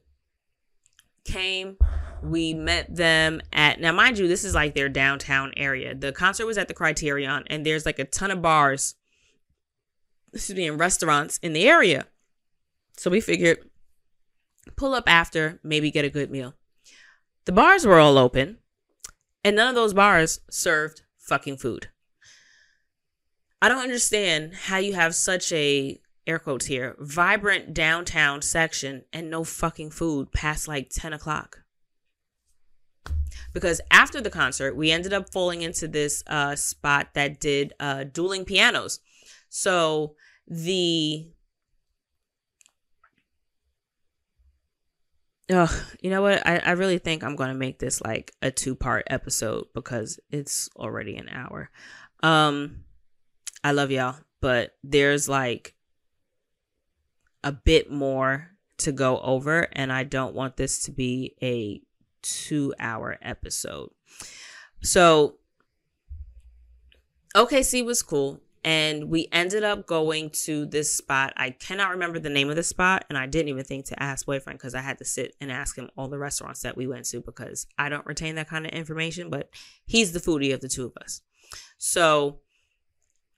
Came, we met them at now, mind you, this is like their downtown area. The concert was at the Criterion, and there's like a ton of bars, excuse me, and restaurants in the area. So we figured pull up after, maybe get a good meal. The bars were all open, and none of those bars served fucking food. I don't understand how you have such a air quotes here vibrant downtown section and no fucking food past like 10 o'clock because after the concert we ended up falling into this uh, spot that did uh, dueling pianos so the Ugh, you know what? I, I really think I'm gonna make this like a two part episode because it's already an hour. Um I love y'all, but there's like a bit more to go over, and I don't want this to be a two hour episode. So, OKC was cool. And we ended up going to this spot. I cannot remember the name of the spot. And I didn't even think to ask boyfriend because I had to sit and ask him all the restaurants that we went to because I don't retain that kind of information. But he's the foodie of the two of us. So,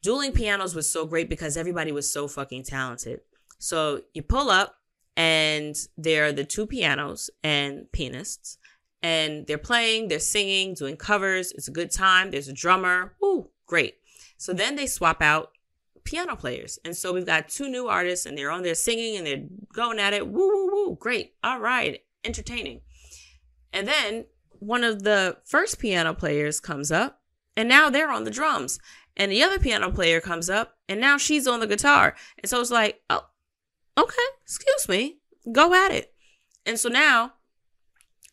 dueling pianos was so great because everybody was so fucking talented. So you pull up, and there are the two pianos and pianists, and they're playing, they're singing, doing covers. It's a good time. There's a drummer. Ooh, great. So then they swap out piano players. And so we've got two new artists, and they're on there singing and they're going at it. Woo, woo, woo. Great. All right. Entertaining. And then one of the first piano players comes up, and now they're on the drums. And the other piano player comes up, and now she's on the guitar. And so it's like, oh, okay, excuse me, go at it. And so now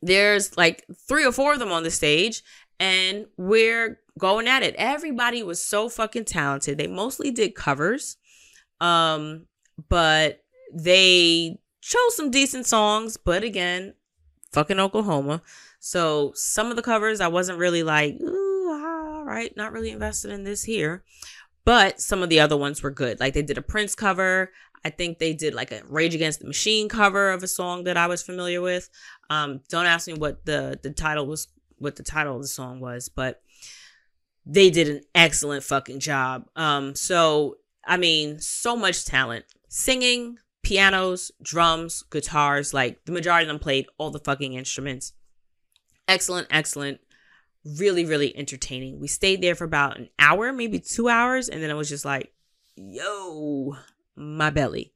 there's like three or four of them on the stage, and we're going at it. Everybody was so fucking talented. They mostly did covers, um, but they chose some decent songs. But again, fucking Oklahoma. So some of the covers I wasn't really like, ooh, all right, not really invested in this here. But some of the other ones were good. Like they did a Prince cover. I think they did like a Rage Against the Machine cover of a song that I was familiar with. Um, don't ask me what the the title was, what the title of the song was, but they did an excellent fucking job. Um, so I mean, so much talent, singing, pianos, drums, guitars. Like the majority of them played all the fucking instruments. Excellent, excellent. Really, really entertaining. We stayed there for about an hour, maybe two hours, and then it was just like, yo, my belly.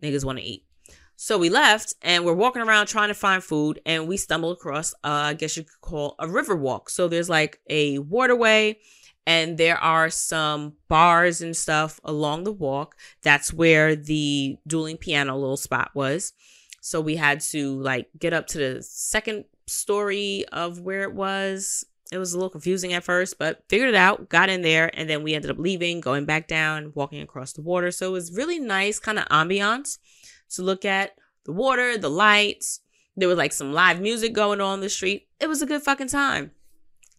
Niggas want to eat. So we left and we're walking around trying to find food and we stumbled across, uh, I guess you could call a river walk. So there's like a waterway and there are some bars and stuff along the walk. That's where the dueling piano little spot was. So we had to like get up to the second story of where it was it was a little confusing at first, but figured it out, got in there, and then we ended up leaving, going back down, walking across the water. So it was really nice kind of ambiance to look at the water, the lights. There was like some live music going on the street. It was a good fucking time.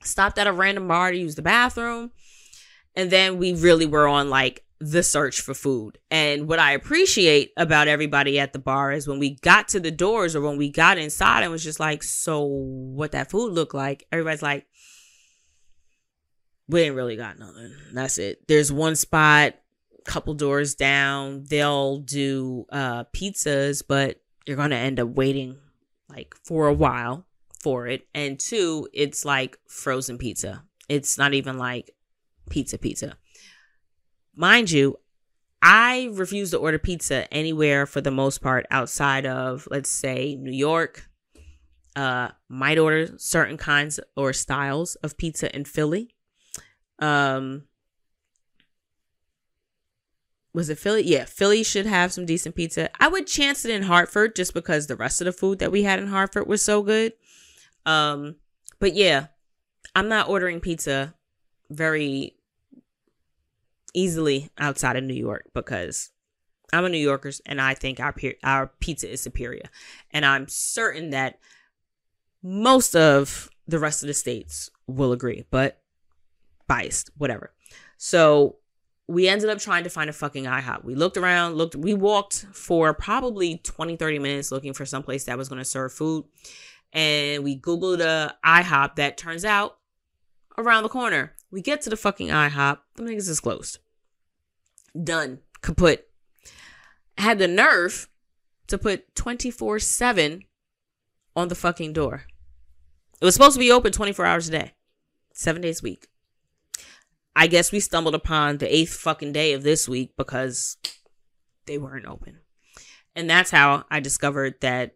Stopped at a random bar to use the bathroom. And then we really were on like the search for food. And what I appreciate about everybody at the bar is when we got to the doors or when we got inside and was just like, so what that food looked like, everybody's like, we ain't really got nothing. That's it. There's one spot, couple doors down. They'll do uh pizzas, but you're gonna end up waiting like for a while for it. And two, it's like frozen pizza. It's not even like pizza pizza. Mind you, I refuse to order pizza anywhere for the most part outside of, let's say, New York. Uh, might order certain kinds or styles of pizza in Philly. Um, was it Philly? Yeah, Philly should have some decent pizza. I would chance it in Hartford just because the rest of the food that we had in Hartford was so good. Um, but yeah, I'm not ordering pizza very easily outside of New York because I'm a New Yorker and I think our our pizza is superior. And I'm certain that most of the rest of the states will agree, but biased, whatever. So we ended up trying to find a fucking IHOP. We looked around, looked, we walked for probably 20, 30 minutes looking for some place that was going to serve food. And we Googled a IHOP that turns out around the corner. We get to the fucking IHOP. The niggas is closed. Done. Kaput. Had the nerve to put 24 7 on the fucking door. It was supposed to be open 24 hours a day, seven days a week. I guess we stumbled upon the eighth fucking day of this week because they weren't open. And that's how I discovered that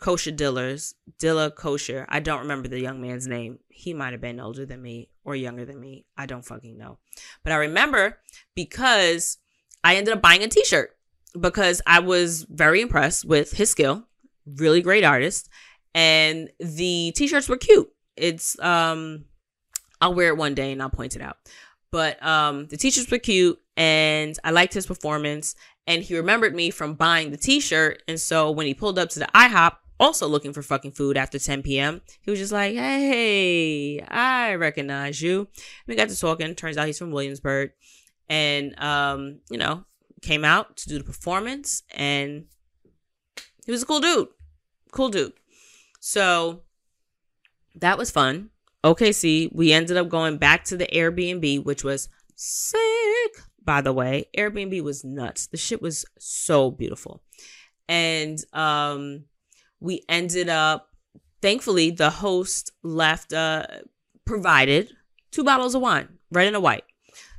kosher dillers, Dilla Kosher, I don't remember the young man's name. He might have been older than me or younger than me. I don't fucking know. But I remember because I ended up buying a t shirt because I was very impressed with his skill. Really great artist. And the t shirts were cute. It's, um, I'll wear it one day and I'll point it out. But um, the t shirts were cute and I liked his performance. And he remembered me from buying the t shirt. And so when he pulled up to the IHOP, also looking for fucking food after 10 p.m., he was just like, hey, I recognize you. we got to talking. Turns out he's from Williamsburg. And, um, you know, came out to do the performance. And he was a cool dude. Cool dude. So that was fun. OKC, we ended up going back to the Airbnb, which was sick, by the way. Airbnb was nuts. The shit was so beautiful. And um we ended up thankfully the host left uh provided two bottles of wine, red and a white.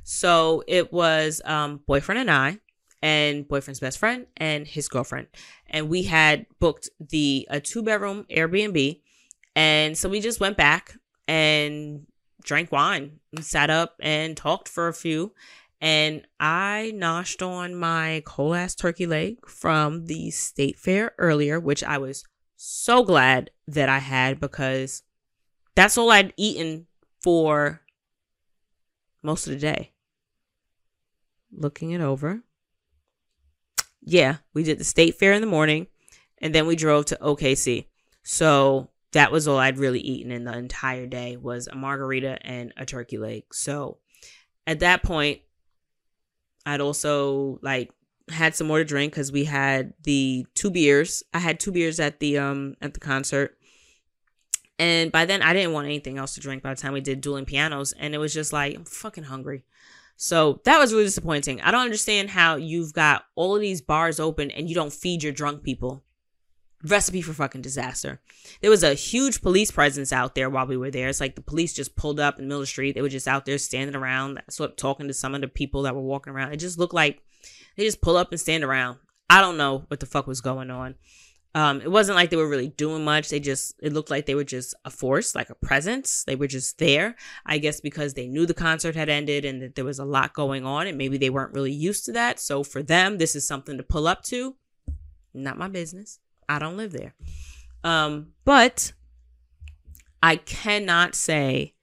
So it was um boyfriend and I and boyfriend's best friend and his girlfriend. And we had booked the a two bedroom Airbnb. And so we just went back and drank wine and sat up and talked for a few. And I noshed on my whole ass turkey leg from the state fair earlier, which I was so glad that I had because that's all I'd eaten for most of the day. Looking it over. Yeah, we did the state fair in the morning and then we drove to OKC. So that was all I'd really eaten in the entire day was a margarita and a turkey leg. So at that point, I'd also like had some more to drink because we had the two beers. I had two beers at the um at the concert. And by then I didn't want anything else to drink by the time we did dueling pianos. And it was just like, I'm fucking hungry. So that was really disappointing. I don't understand how you've got all of these bars open and you don't feed your drunk people recipe for fucking disaster. There was a huge police presence out there while we were there. It's like the police just pulled up in the middle of the street. They were just out there standing around, sort of talking to some of the people that were walking around. It just looked like they just pull up and stand around. I don't know what the fuck was going on. Um, it wasn't like they were really doing much. They just, it looked like they were just a force, like a presence. They were just there, I guess, because they knew the concert had ended and that there was a lot going on and maybe they weren't really used to that. So for them, this is something to pull up to. Not my business. I don't live there. Um, but I cannot say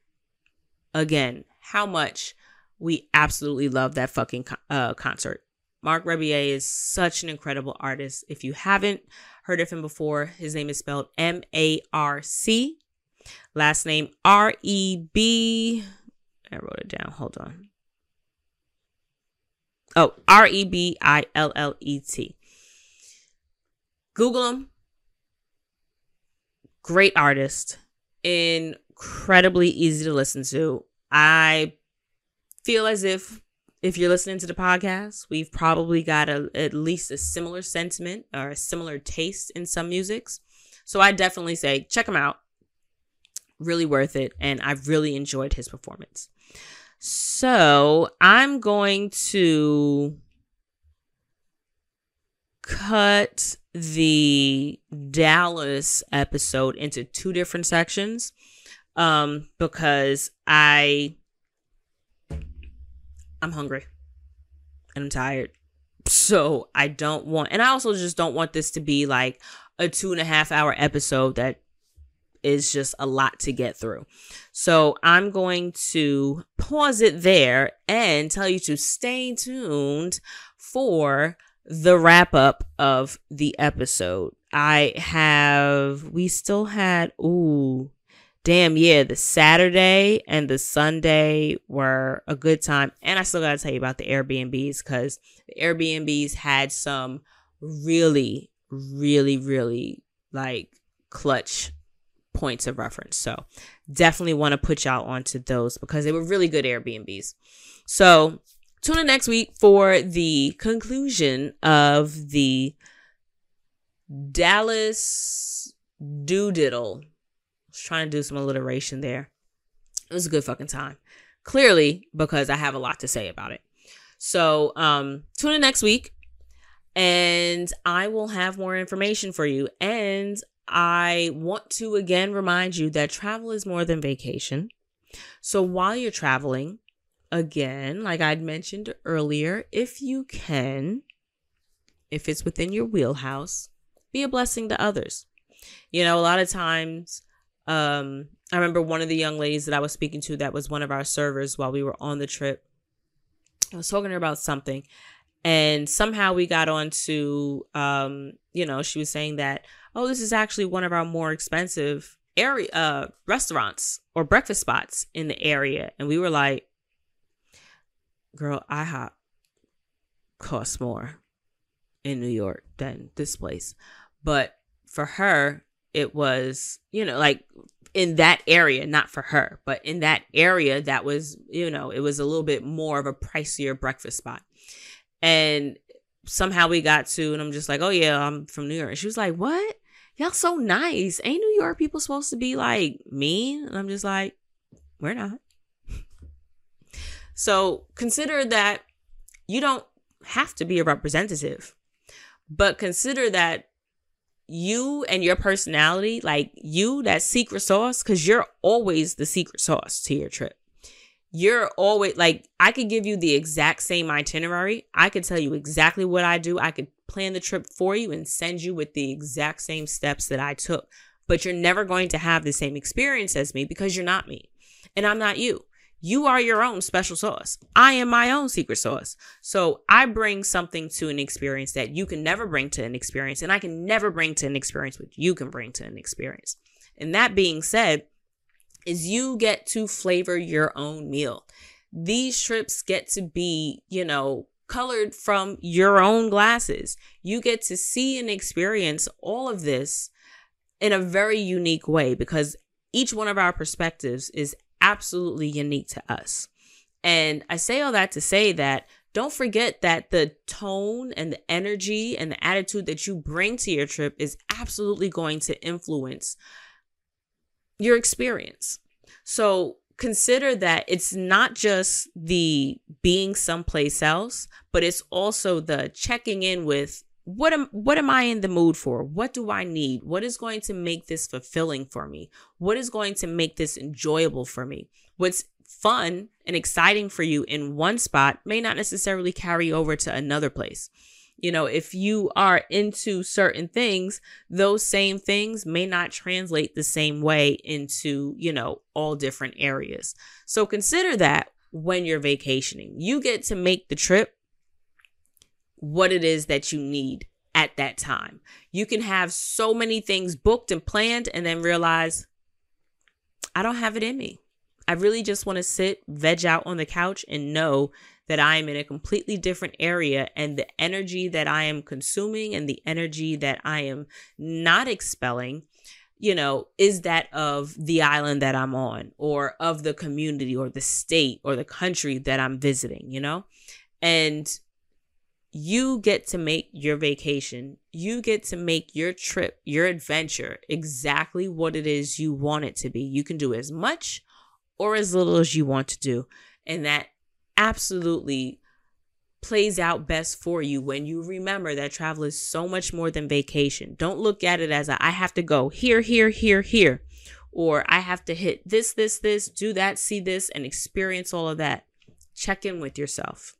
again how much we absolutely love that fucking uh, concert. Marc Rebillet is such an incredible artist. If you haven't heard of him before, his name is spelled M A R C, last name R E B. I wrote it down. Hold on. Oh, R E B I L L E T. Google him. Great artist. Incredibly easy to listen to. I feel as if if you're listening to the podcast, we've probably got a, at least a similar sentiment or a similar taste in some musics. So I definitely say check him out. Really worth it. And I've really enjoyed his performance. So I'm going to cut the Dallas episode into two different sections um because I I'm hungry and I'm tired. So I don't want and I also just don't want this to be like a two and a half hour episode that is just a lot to get through. So I'm going to pause it there and tell you to stay tuned for the wrap up of the episode. I have, we still had, ooh, damn, yeah, the Saturday and the Sunday were a good time. And I still got to tell you about the Airbnbs because the Airbnbs had some really, really, really like clutch points of reference. So definitely want to put y'all onto those because they were really good Airbnbs. So tune in next week for the conclusion of the Dallas Doodiddle. I was trying to do some alliteration there. It was a good fucking time. Clearly, because I have a lot to say about it. So um tune in next week and I will have more information for you. And I want to again remind you that travel is more than vacation. So while you're traveling, again, like I'd mentioned earlier, if you can, if it's within your wheelhouse, be a blessing to others. You know, a lot of times, um, I remember one of the young ladies that I was speaking to that was one of our servers while we were on the trip. I was talking to her about something, and somehow we got on to, um, you know, she was saying that, oh, this is actually one of our more expensive area uh, restaurants or breakfast spots in the area, and we were like, girl, IHOP costs more in New York than this place. But for her, it was, you know, like in that area, not for her, but in that area, that was, you know, it was a little bit more of a pricier breakfast spot. And somehow we got to, and I'm just like, oh yeah, I'm from New York. She was like, what? Y'all so nice. Ain't New York people supposed to be like mean? And I'm just like, we're not. So consider that you don't have to be a representative, but consider that you and your personality, like you, that secret sauce, because you're always the secret sauce to your trip. You're always like, I could give you the exact same itinerary. I could tell you exactly what I do. I could plan the trip for you and send you with the exact same steps that I took. But you're never going to have the same experience as me because you're not me and I'm not you. You are your own special sauce. I am my own secret sauce. So I bring something to an experience that you can never bring to an experience, and I can never bring to an experience what you can bring to an experience. And that being said, is you get to flavor your own meal. These trips get to be, you know, colored from your own glasses. You get to see and experience all of this in a very unique way because each one of our perspectives is absolutely unique to us. And I say all that to say that don't forget that the tone and the energy and the attitude that you bring to your trip is absolutely going to influence your experience. So consider that it's not just the being someplace else, but it's also the checking in with what am what am I in the mood for? What do I need? What is going to make this fulfilling for me? What is going to make this enjoyable for me? What's fun and exciting for you in one spot may not necessarily carry over to another place. You know, if you are into certain things, those same things may not translate the same way into, you know, all different areas. So consider that when you're vacationing. You get to make the trip what it is that you need at that time. You can have so many things booked and planned and then realize, I don't have it in me. I really just want to sit, veg out on the couch, and know that I am in a completely different area and the energy that I am consuming and the energy that I am not expelling, you know, is that of the island that I'm on or of the community or the state or the country that I'm visiting, you know? And you get to make your vacation, you get to make your trip, your adventure exactly what it is you want it to be. You can do as much or as little as you want to do. And that absolutely plays out best for you when you remember that travel is so much more than vacation. Don't look at it as a, I have to go here, here, here, here, or I have to hit this, this, this, do that, see this, and experience all of that. Check in with yourself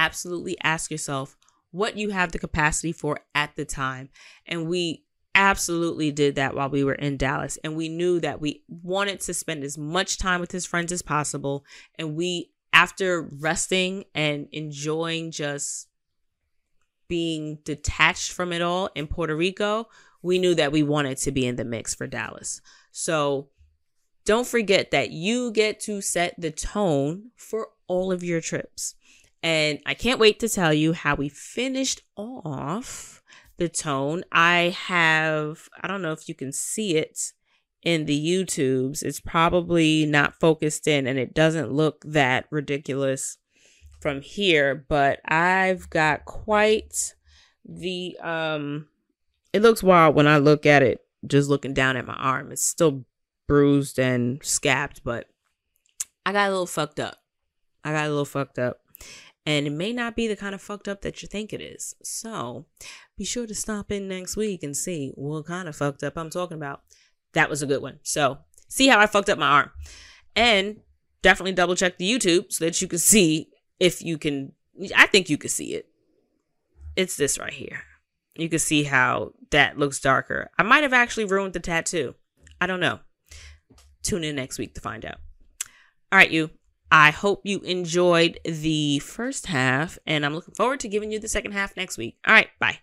absolutely ask yourself what you have the capacity for at the time. And we absolutely did that while we were in Dallas. And we knew that we wanted to spend as much time with his friends as possible. And we, after resting and enjoying just being detached from it all in Puerto Rico, we knew that we wanted to be in the mix for Dallas. So don't forget that you get to set the tone for all of your trips. And I can't wait to tell you how we finished off the tone. I have, I don't know if you can see it in the YouTubes. It's probably not focused in and it doesn't look that ridiculous from here, but I've got quite the um it looks wild when I look at it just looking down at my arm. It's still bruised and scabbed, but I got a little fucked up. I got a little fucked up. And it may not be the kind of fucked up that you think it is. So be sure to stop in next week and see what kind of fucked up I'm talking about. That was a good one. So see how I fucked up my arm. And definitely double check the YouTube so that you can see if you can. I think you can see it. It's this right here. You can see how that looks darker. I might have actually ruined the tattoo. I don't know. Tune in next week to find out. All right, you. I hope you enjoyed the first half, and I'm looking forward to giving you the second half next week. All right, bye.